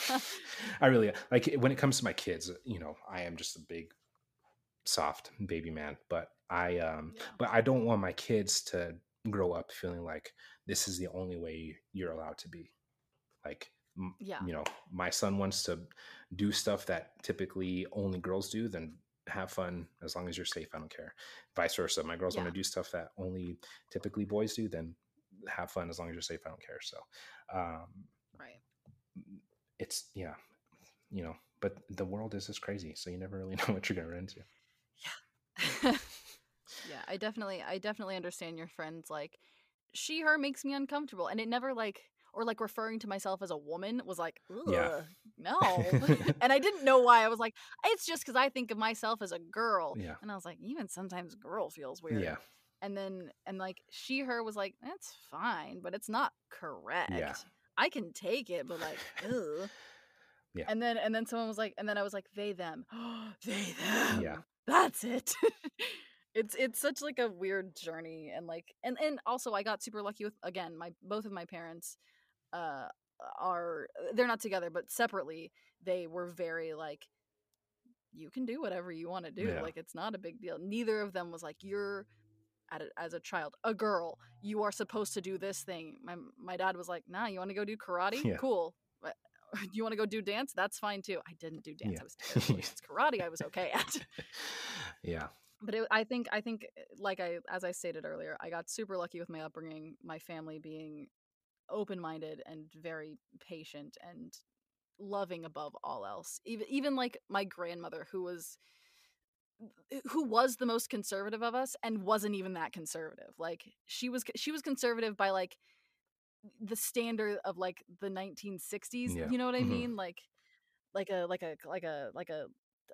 i really like when it comes to my kids you know i am just a big soft baby man but i um Yeah. but i don't want my kids to grow up feeling like this is the only way you're allowed to be like Yeah. you know my son wants to do stuff that typically only girls do then have fun as long as you're safe i don't care. Vice versa my girls want to do stuff that only typically boys do then have fun as long as you're safe i don't care. So um right. it's yeah you know but the world is just crazy so you never really know what you're gonna run into. Yeah. yeah i definitely i definitely understand your friends like she her makes me uncomfortable and it never like or like referring to myself as a woman was like Yeah. no and i didn't know why i was like it's just because i think of myself as a girl Yeah. and i was like even sometimes girl feels weird yeah and then and like she her was like that's fine but it's not correct Yeah. i can take it but like ugh. Yeah. and then and then someone was like and then i was like they them they them Yeah. that's it it's it's such like a weird journey and like and and also i got super lucky with again my both of my parents uh are they're not together but separately they were very like you can do whatever you want to do Yeah. like it's not a big deal. Neither of them was like you're at a, as a child a girl you are supposed to do this thing. My my dad was like nah you want to go do karate? Yeah. cool. But- you want to go do dance? That's fine too. I didn't do dance Yeah. i was terrible it's karate i was okay at. Yeah. But it, i think i think uh, like i as i stated earlier i got super lucky with my upbringing my family being open-minded and very patient and loving above all else even even like my grandmother who was who was the most conservative of us and wasn't even that conservative. Like she was she was conservative by like the standard of like the 1960s, Yeah. you know what I Mhm. mean? Like like a like a like a like a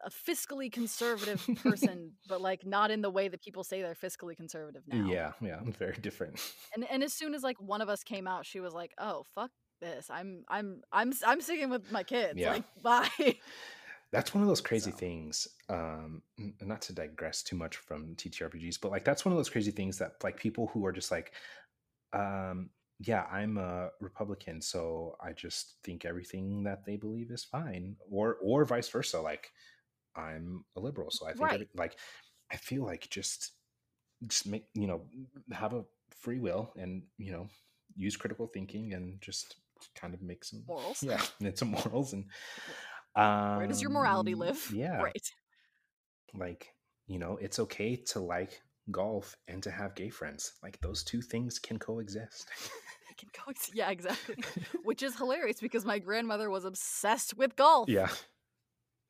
a fiscally conservative person, but like not in the way that people say they're fiscally conservative now. Yeah, yeah, I'm very different. And and as soon as like one of us came out, she was like, "Oh, fuck this. I'm I'm I'm I'm sticking with my kids. Yeah. Like, bye." That's one of those crazy So. things. Um, not to digress too much from TTRPGs, but like that's one of those crazy things that like people who are just like, um, yeah, I'm a Republican, so I just think everything that they believe is fine, or or vice versa. Like I'm a liberal, so I think Right. every, like I feel like just just make you know have a free will and you know use critical thinking and just kind of make some Morals. yeah and some morals and um, Where does your morality live? yeah Right. like you know it's okay to like golf and to have gay friends like those two things can coexist They can coexist. Yeah, exactly. Which is hilarious because my grandmother was obsessed with golf. yeah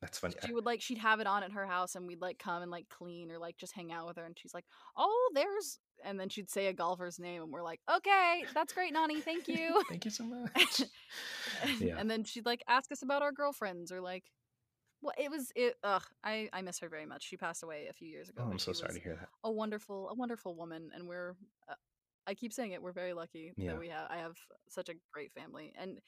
that's funny She would like she'd have it on at her house and we'd like come and like clean or like just hang out with her and she's like, "Oh, there's" and then she'd say a golfer's name and we're like, "Okay, that's great, Nani. Thank you." thank you so much and, Yeah. and then she'd like ask us about our girlfriends or like well it was it ugh i i miss her very much she passed away a few years ago oh i'm so sorry to hear that a wonderful a wonderful woman and we're uh, i keep saying it we're very lucky Yeah. that we have i have such a great family and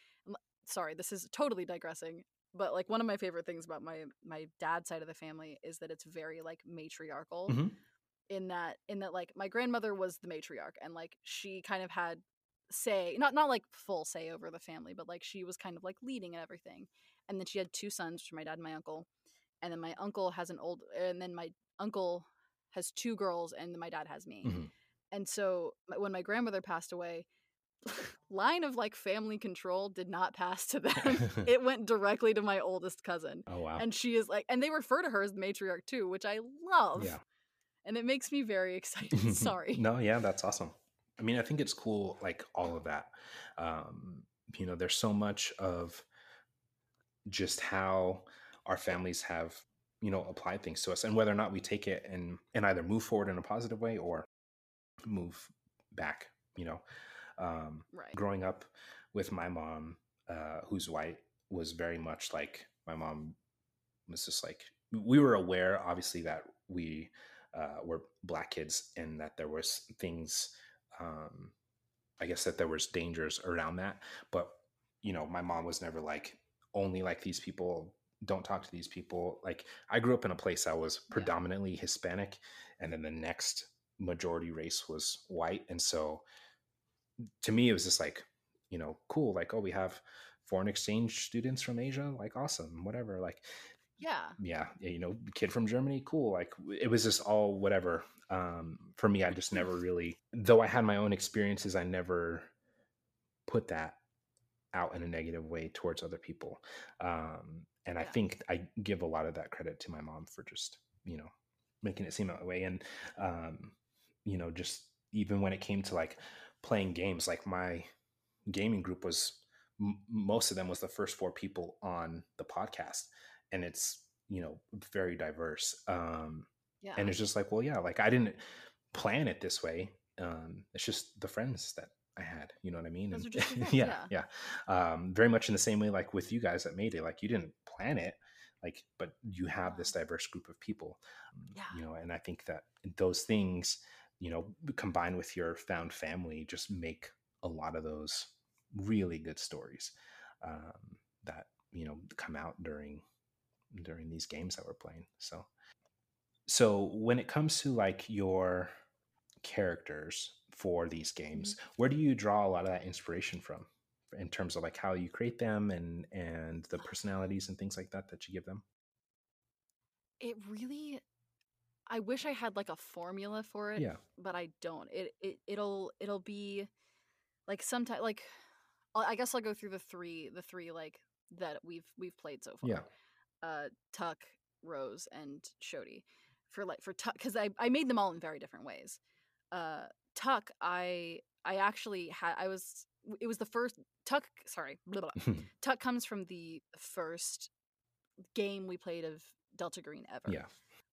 sorry this is totally digressing but like one of my favorite things about my my dad's side of the family is that it's very like matriarchal Mhm. in that in that like my grandmother was the matriarch and like she kind of had say not not like full say over the family but like she was kind of like leading and everything and then she had two sons which are my dad and my uncle and then my uncle has an old and then my uncle has two girls and then my dad has me Mhm. and so when my grandmother passed away line of like family control did not pass to them. It went directly to my oldest cousin oh wow. and she is like and they refer to her as the matriarch too which i love yeah. and it makes me very excited. Sorry. No yeah that's awesome. I mean i think it's cool like all of that. Um you know there's so much of just how our families have you know applied things to us and whether or not we take it and and either move forward in a positive way or move back you know um right. growing up with my mom uh who's white was very much like my mom was just like we were aware obviously that we uh, were black kids and that there was things um, i guess that there was dangers around that but you know my mom was never like only like these people. Don't talk to these people. Like i grew up in a place that was Yeah. predominantly hispanic and then the next majority race was white and so to me it was just like you know cool like oh we have foreign exchange students from asia like awesome whatever like yeah yeah, yeah, you know, kid from Germany, cool. Like it was just all whatever. Um, for me, I just never really, though I had my own experiences, I never put that out in a negative way towards other people. Um, and I think I give a lot of that credit to my mom for just, you know, making it seem that way. And, um, you know, just even when it came to like playing games, like my gaming group was m- most of them was the first four people on the podcast and it's you know very diverse um yeah. and it's just like well yeah like i didn't plan it this way um it's just the friends that i had you know what i mean? And- friends, yeah yeah. um very much in the same way like with you guys that made it like you didn't plan it like but you have this diverse group of people um, Yeah. you know and i think that those things you know combined with your found family just make a lot of those really good stories um, that you know come out during during these games that we're playing so. So when it comes to like your characters for these games where do you draw a lot of that inspiration from in terms of like how you create them and and the personalities and things like that that you give them? It really i wish i had like a formula for it yeah. but i don't. It, it it'll it'll be like sometimes like I'll- guess i'll go through the three the three like that we've we've played so far. Yeah uh tuck rose and shodi for like for tuck because i i made them all in very different ways. Uh tuck i i actually had i was it was the first tuck sorry blah, blah, blah. tuck comes from the first game we played of delta green ever. Yeah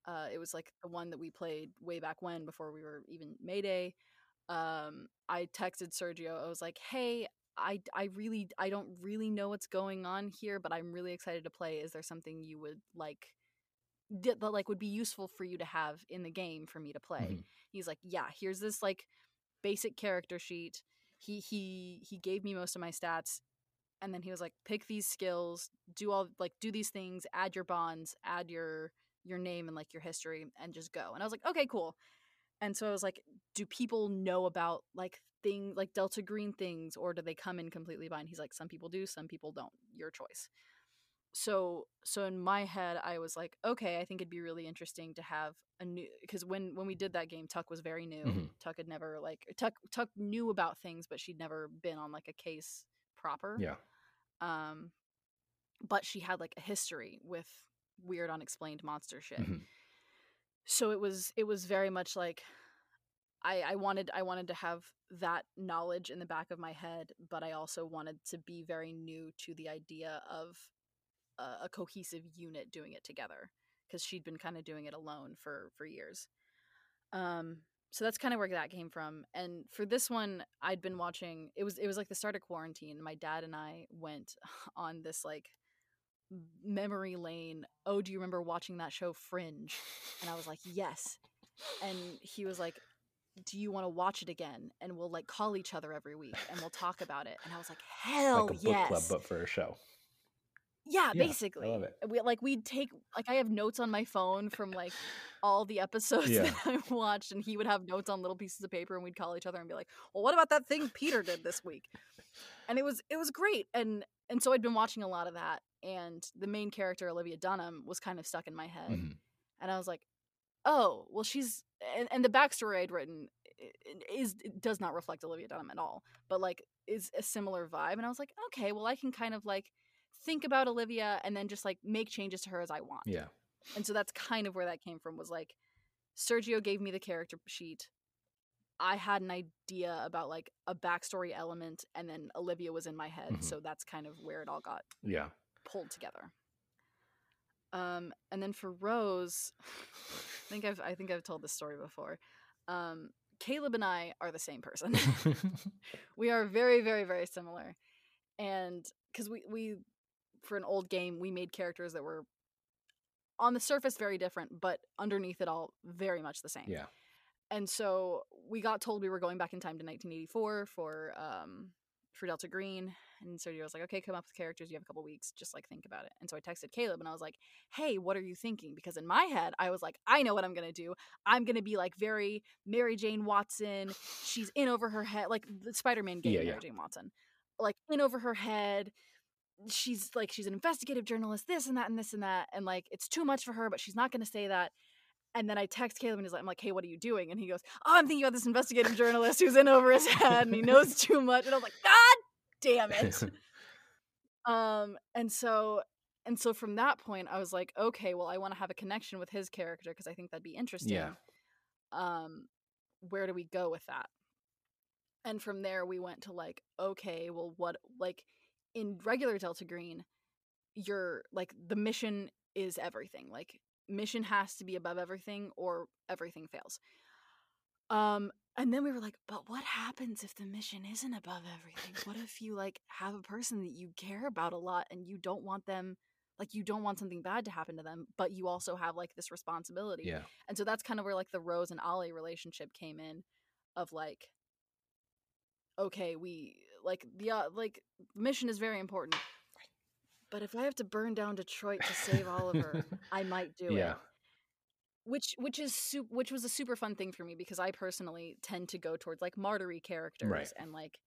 Uh, it was like the one that we played way back when, before we were even Mayday. Um, I texted Sergio. I was like, "Hey, I I really I don't really know what's going on here, but I'm really excited to play. Is there something you would like that like would be useful for you to have in the game for me to play?" Mhm. He's like, "Yeah, here's this like basic character sheet." He he he gave me most of my stats and then he was like pick these skills do all like do these things add your bonds add your your name and like your history and just go. And i was like okay cool. And so i was like do people know about like thing like delta green things or do they come in completely blind? He's like some people do some people don't. Your choice. So so in my head i was like okay i think it'd be really interesting to have a new because when when we did that game tuck was very new. Mhm. tuck had never like tuck tuck knew about things but she'd never been on like a case proper. Yeah. um but she had like a history with weird unexplained monster shit Mhm. so it was it was very much like i i wanted i wanted to have that knowledge in the back of my head but i also wanted to be very new to the idea of a, a cohesive unit doing it together because she'd been kind of doing it alone for for years um so that's kind of where that came from and for this one i'd been watching it was it was like the start of quarantine my dad and i went on this like memory lane oh do you remember watching that show fringe and i was like yes and he was like do you want to watch it again and we'll like call each other every week and we'll talk about it and i was like hell like a book yes club, but for a show. yeah, Yeah, I basically. love it. We like we'd take like I have notes on my phone from like all the episodes Yeah. that I watched, and he would have notes on little pieces of paper, and we'd call each other and be like, "Well, what about that thing Peter did this week?" And it was it was great, and and so I'd been watching a lot of that, and the main character Olivia Dunham was kind of stuck in my head, Mhm. and I was like, "Oh, well, she's," and, and the backstory I'd written is it does not reflect Olivia Dunham at all, but like is a similar vibe, and I was like, "Okay, well, I can kind of like." think about Olivia and then just like make changes to her as I want. Yeah. And so that's kind of where that came from was like Sergio gave me the character sheet. I had an idea about like a backstory element and then Olivia was in my head. Mhm. So that's kind of where it all got Yeah. Pulled together. Um and then for Rose, I think I've I think I've told this story before. Um Caleb and I are the same person. we are very very very similar and because we we for an old game we made characters that were on the surface very different but underneath it all very much the same yeah. and so we got told we were going back in time to 1984 for um for delta green and Sergio was like okay come up with characters you have a couple weeks just like think about it. And so i texted caleb and i was like hey what are you thinking? Because in my head i was like i know what i'm gonna do. I'm gonna be like very mary jane watson. She's in over her head like the spider-man game Yeah, mary jane watson like in over her head. She's like she's an investigative journalist this and that and this and that and like it's too much for her but she's not going to say that and then I text Caleb and he's like, I'm like, hey, what are you doing? And he goes, Oh, I'm thinking about this investigative journalist who's in over his head and he knows too much. And I was like, God damn it. um, and so and so from that point, I was like, okay, well, I want to have a connection with his character because I think that'd be interesting. Yeah. Um, where do we go with that? And from there, we went to like, okay, well, what like in regular Delta Green, you're like the mission is everything. Like mission has to be above everything or everything fails. Um and then we were like, but what happens if the mission isn't above everything? What if you like have a person that you care about a lot and you don't want them like you don't want something bad to happen to them, but you also have like this responsibility. Yeah. And so that's kind of where like the Rose and Ollie relationship came in of like okay, we like the uh, like mission is very important. But if I have to burn down Detroit to save Oliver, I might do Yeah. it. Which which is su- which was a super fun thing for me because I personally tend to go towards like martyry characters and like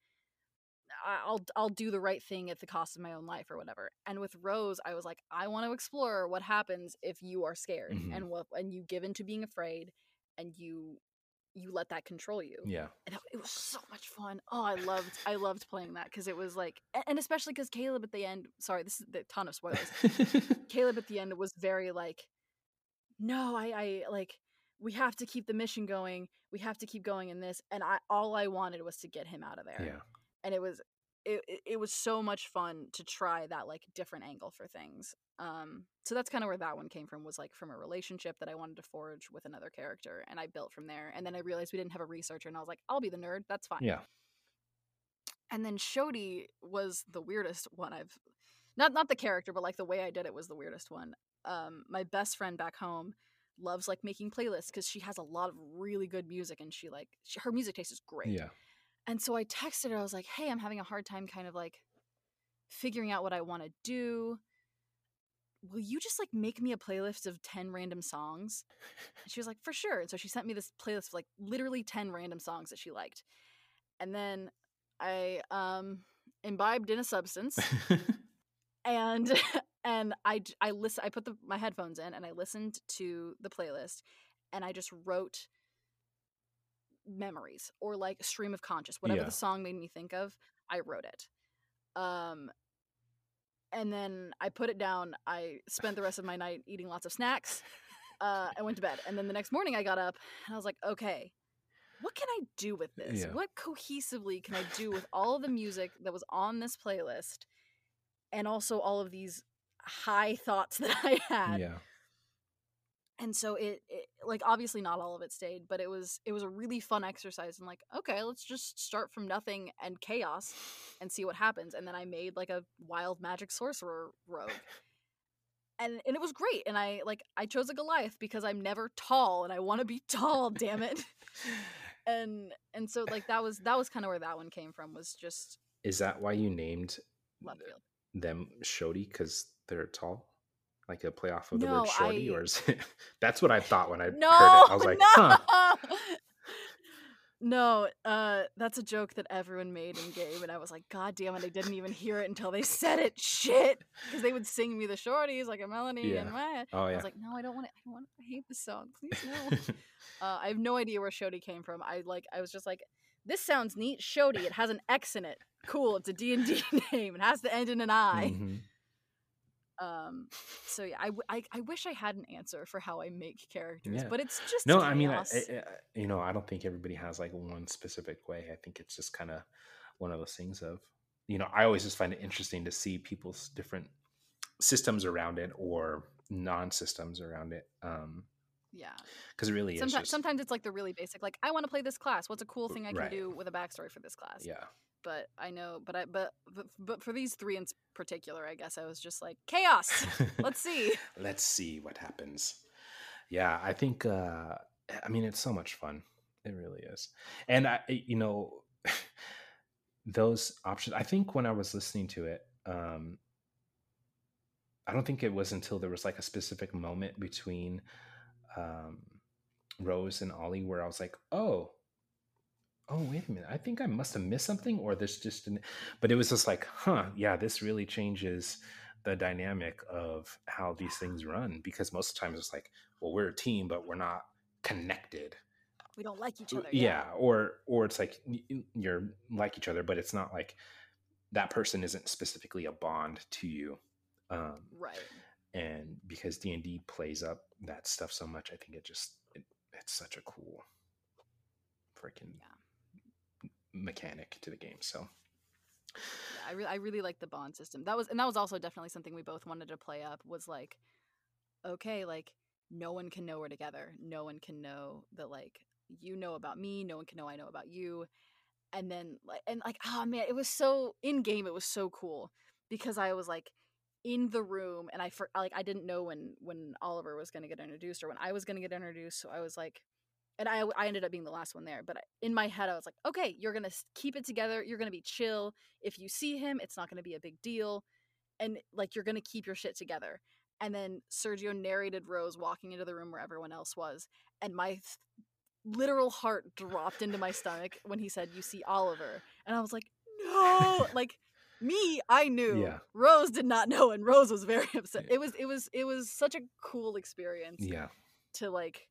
I'll I'll do the right thing at the cost of my own life or whatever. And with Rose, I was like, I want to explore what happens if you are scared Mhm. and what and you give in to being afraid and you you let that control you Yeah. and it- it was so much fun. Oh, I loved I loved playing that because it was like, and especially because Caleb at the end. Sorry, this is a ton of spoilers. Caleb at the end was very like, no, I I like we have to keep the mission going. We have to keep going in this, and I all I wanted was to get him out of there. yeah. And it was it, it, was so much fun to try that like different angle for things um so that's kind of where that one came from was like from a relationship that i wanted to forge with another character and i built from there and then i realized we didn't have a researcher and i was like i'll be the nerd that's fine Yeah. and then Shodi was the weirdest one I've not not the character, but like the way I did it was the weirdest one. Um, my best friend back home loves like making playlists because she has a lot of really good music and she like she, her music taste is great. Yeah. And so I texted her. I was like, "Hey, I'm having a hard time kind of like figuring out what I want to do. Will you just like make me a playlist of 10 random songs?" And she was like, "For sure." And so she sent me this playlist of like literally 10 random songs that she liked. And then I um imbibed in a substance and and I I listen I put the my headphones in and I listened to the playlist and I just wrote memories or like stream of conscious whatever Yeah. the song made me think of I wrote it um and then I put it down I spent the rest of my night eating lots of snacks uh I went to bed and then the next morning I got up and I was like okay what can I do with this Yeah. what cohesively can I do with all of the music that was on this playlist and also all of these high thoughts that I had. yeah. And so it, it like obviously not all of it stayed, but it was it was a really fun exercise and like, okay, let's just start from nothing and chaos and see what happens. And then I made like a wild magic sorcerer rogue. And and it was great. And I like I chose a Goliath because I'm never tall and I want to be tall, damn it. And and so like that was that was kind of where that one came from was just Is that why you named them Shodi because they're tall? Like a play off of the No, word shorty, I- or is it? That's what I thought when I No, heard it. I was like, no. huh. No, uh, that's a joke that everyone made in game, and I was like, God damn it, I didn't even hear it until they said it. Shit, because they would sing me the shorties like a melody Yeah. my head. Oh I was like, no, I don't want it. I want. I hate this song. Please no. uh, I have no idea where Shodi came from. I like. I was just like, this sounds neat. Shodi. It has an X in it. Cool. It's a D and D name. It has to end in an I. Mhm. Um. So yeah, I, w- I I wish I had an answer for how I make characters, Yeah. but it's just No, I mean, I. I, you know, I don't think everybody has like one specific way. I think it's just kind of one of those things of, you know, I always just find it interesting to see people's different systems around it or non-systems around it. Um, yeah. because it really is Sometimes, just, sometimes it's like the really basic, like I want to play this class. What's a cool thing I can Right. do with a backstory for this class? yeah, But I know, but I, but, but, but for these three in particular, I guess I was just like chaos. Let's see. let's see what happens. Yeah, I think, uh, I mean, it's so much fun. It really is. And I, you know, those options, I think when I was listening to it, um, I don't think it was until there was like a specific moment between um, Rose and Ollie where I was like, oh, oh, wait a minute. I think I must have missed something, or this just didn't. But it was just like, huh, yeah, this really changes the dynamic of how these things run because most of the times it's like, well, we're a team, but we're not connected. We don't like each other. yeah or or it's like you're like each other but it's not like that person isn't specifically a bond to you um Right. and because d&d plays up that stuff so much i think it just it, it's such a cool freaking Yeah. Mechanic to the game so Yeah, I really, I really like the bond system. That was, and that was also definitely something we both wanted to play up. Was like, okay, like no one can know we're together. No one can know that like you know about me. No one can know I know about you. And then like, and like, oh man, it was so in game. It was so cool because I was like in the room and I for like I didn't know when when Oliver was gonna get introduced or when I was gonna get introduced. So I was like. And I, I ended up being the last one there, but in my head I was like, okay, you're gonna keep it together. You're gonna be chill if you see him, it's not going to be a big deal. And like you're going to keep your shit together. And then Sergio narrated Rose walking into the room where everyone else was. And my th- literal heart dropped into my stomach when he said, You see Oliver. And I was like, No. like me, I knew. Yeah. Rose did not know. And Rose was very upset. It was, it was, it was such a cool experience yeah to like,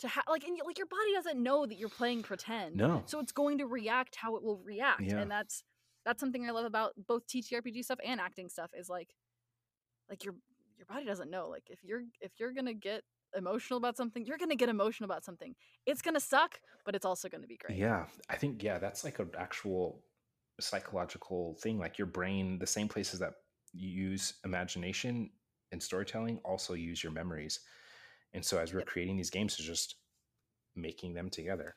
to have like, and like your body doesn't know that you're playing pretend no so it's going to react how it will react Yeah. and that's that's something i love about both ttrpg stuff and acting stuff is like like your your body doesn't know like if you're if you're gonna get emotional about something you're gonna get emotional about something it's gonna suck but it's also gonna be great yeah i think yeah that's like an actual psychological thing. Like your brain, the same places that you use imagination and storytelling also use your memories. And so as we're creating these games, it's just making them together.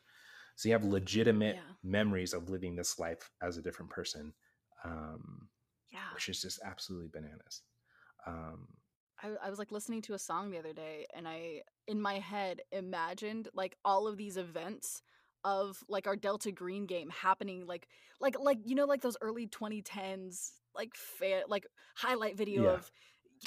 So you have legitimate Yeah. memories of living this life as a different person, um, Yeah. which is just absolutely bananas. Um, I, I was like listening to a song the other day and I in my head imagined like all of these events of like our Delta Green game happening like like like you know like those early 2010s like fa- like highlight video Yeah. of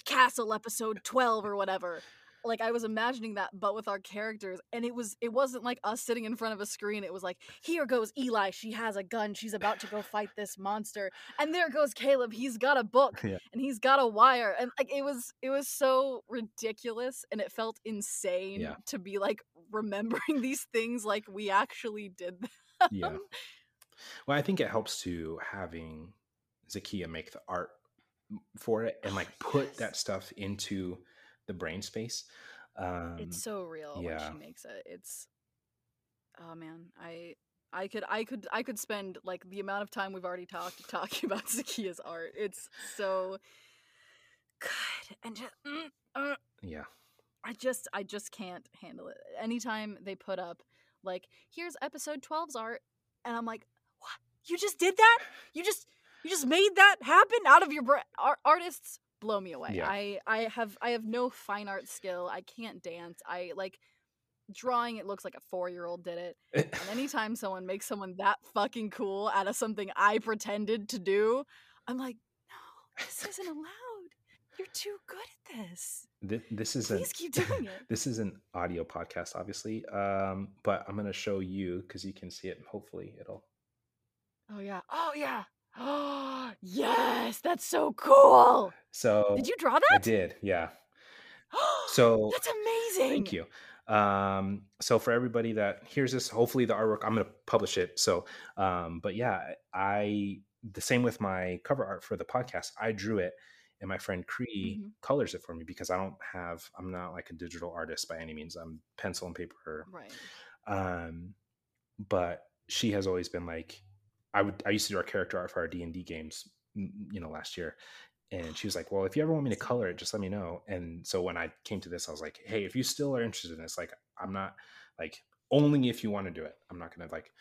Castle episode 12 or whatever. Like I was imagining that but with our characters and it was it wasn't like us sitting in front of a screen. It was like here goes Eli, she has a gun, she's about to go fight this monster. And there goes Caleb, he's got a book Yeah. and he's got a wire and like it was it was so ridiculous and it felt insane Yeah. to be like remembering these things like we actually did them. yeah. Well, I think it helps to having Zakia make the art for it and oh, like put Yes. that stuff into the brain space. Um, it's so real when yeah. she makes it. It's oh man, I I could I could I could spend like the amount of time we've already talked talking about Zakia's art. It's so good and just mm, uh, yeah. I just I just can't handle it. Anytime they put up like here's episode 12's art and I'm like, "What? You just did that? You just you just made that happen out of your? Art- artists blow me away. Yeah. I I have I have no fine art skill. I can't dance. I like drawing it looks like a 4-year-old did it. And anytime someone makes someone that fucking cool out of something I pretended to do, I'm like, "No, this isn't allowed. You're too good at this. This, this is an Please keep doing it." this is an audio podcast, obviously, um, but I'm gonna show you because you can see it. Hopefully, it'll. Oh yeah. Oh yeah. Oh yes, that's so cool. So Did you draw that? I did, yeah. So that's amazing. Thank you. Um, so for everybody that hears this, hopefully the artwork, I'm going to publish it. So, um, but yeah, I, the same with my cover art for the podcast, I drew it and my friend Cree Mhm. colors it for me because I don't have, I'm not like a digital artist by any means. I'm pencil and paper. Right. Um, but she has always been like, I would, I used to do our character art for our D and D games, you know, last year. And she was like, "Well, if you ever want me to color it, just let me know." And so when I came to this, I was like, "Hey, if you still are interested in this, like, I'm not like only if you want to do it. I'm not gonna like,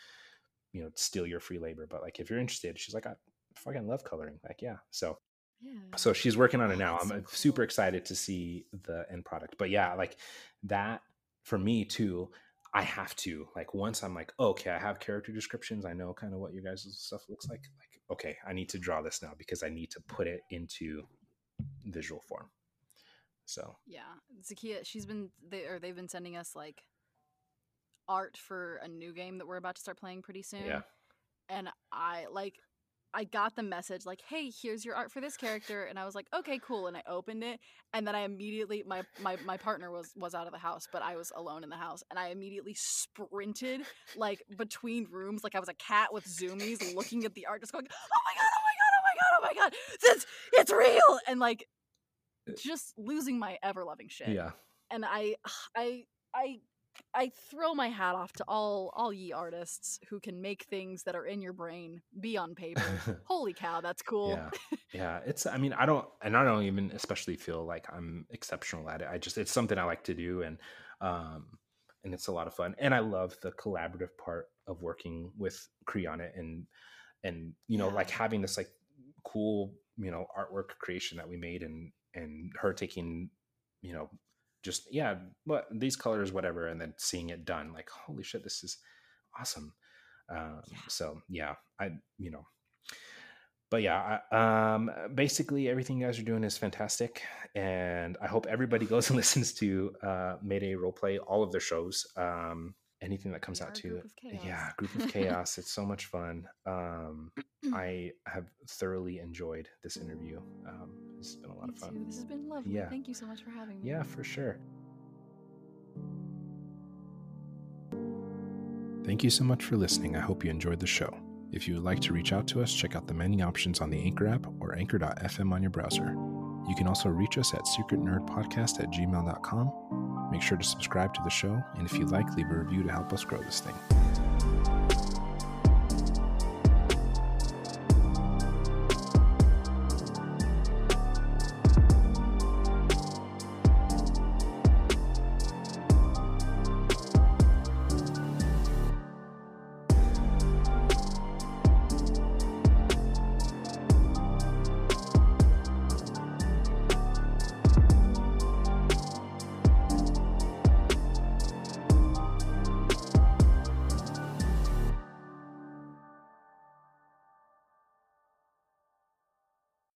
you know, steal your free labor. But like, if you're interested, she's like, I fucking love coloring. Like, yeah. So Yeah. so she's working on it now. that's I'm so uh, super cool. excited to see the end product. But yeah, like that for me too. I have to like once I'm like, okay, I have character descriptions. I know kind of what your guys' stuff looks like. Like, okay, I need to draw this now because I need to put it into visual form. So Yeah. Zakia, she's been they or they've been sending us like art for a new game that we're about to start playing pretty soon. yeah, And I like I got the message like, "Hey, here's your art for this character." And I was like, "Okay, cool." And I opened it, and then I immediately my my my partner was was out of the house, but I was alone in the house, and I immediately sprinted like between rooms like I was a cat with zoomies looking at the art just going, "Oh my god, oh my god, oh my god, oh my god. This it's real." And like eh just losing my ever loving shit yeah, and I I I I throw my hat off to all all ye artists who can make things that are in your brain be on paper. Holy cow, that's cool. yeah, yeah. It's. I mean, I don't, and I don't even especially feel like I'm exceptional at it. I just, it's something I like to do, and um, and it's a lot of fun. And I love the collaborative part of working with it, and and you know, like having this like cool, you know, artwork creation that we made, and and her taking, you know, just yeah, but these colors, whatever, and then seeing it done, like holy shit, this is awesome. Um, Yeah. So yeah, I you know but yeah, I- um, basically everything you guys are doing is fantastic, and I hope everybody goes and listens to uh, Mayday Roleplay, all of their shows, um, anything that comes out to chaos. yeah, Group of Chaos. it's so much fun. Um, I have thoroughly enjoyed this interview. Um, it's been a lot Me of fun. too. This has been lovely. Yeah. Thank you so much for having me. Yeah, for sure. Thank you so much for listening. I hope you enjoyed the show. If you would like to reach out to us, check out the many options on the Anchor app or anchor.fm on your browser. You can also reach us at secretnerdpodcast at gmail.com. Make sure to subscribe to the show, and if you'd like, leave a review to help us grow this thing.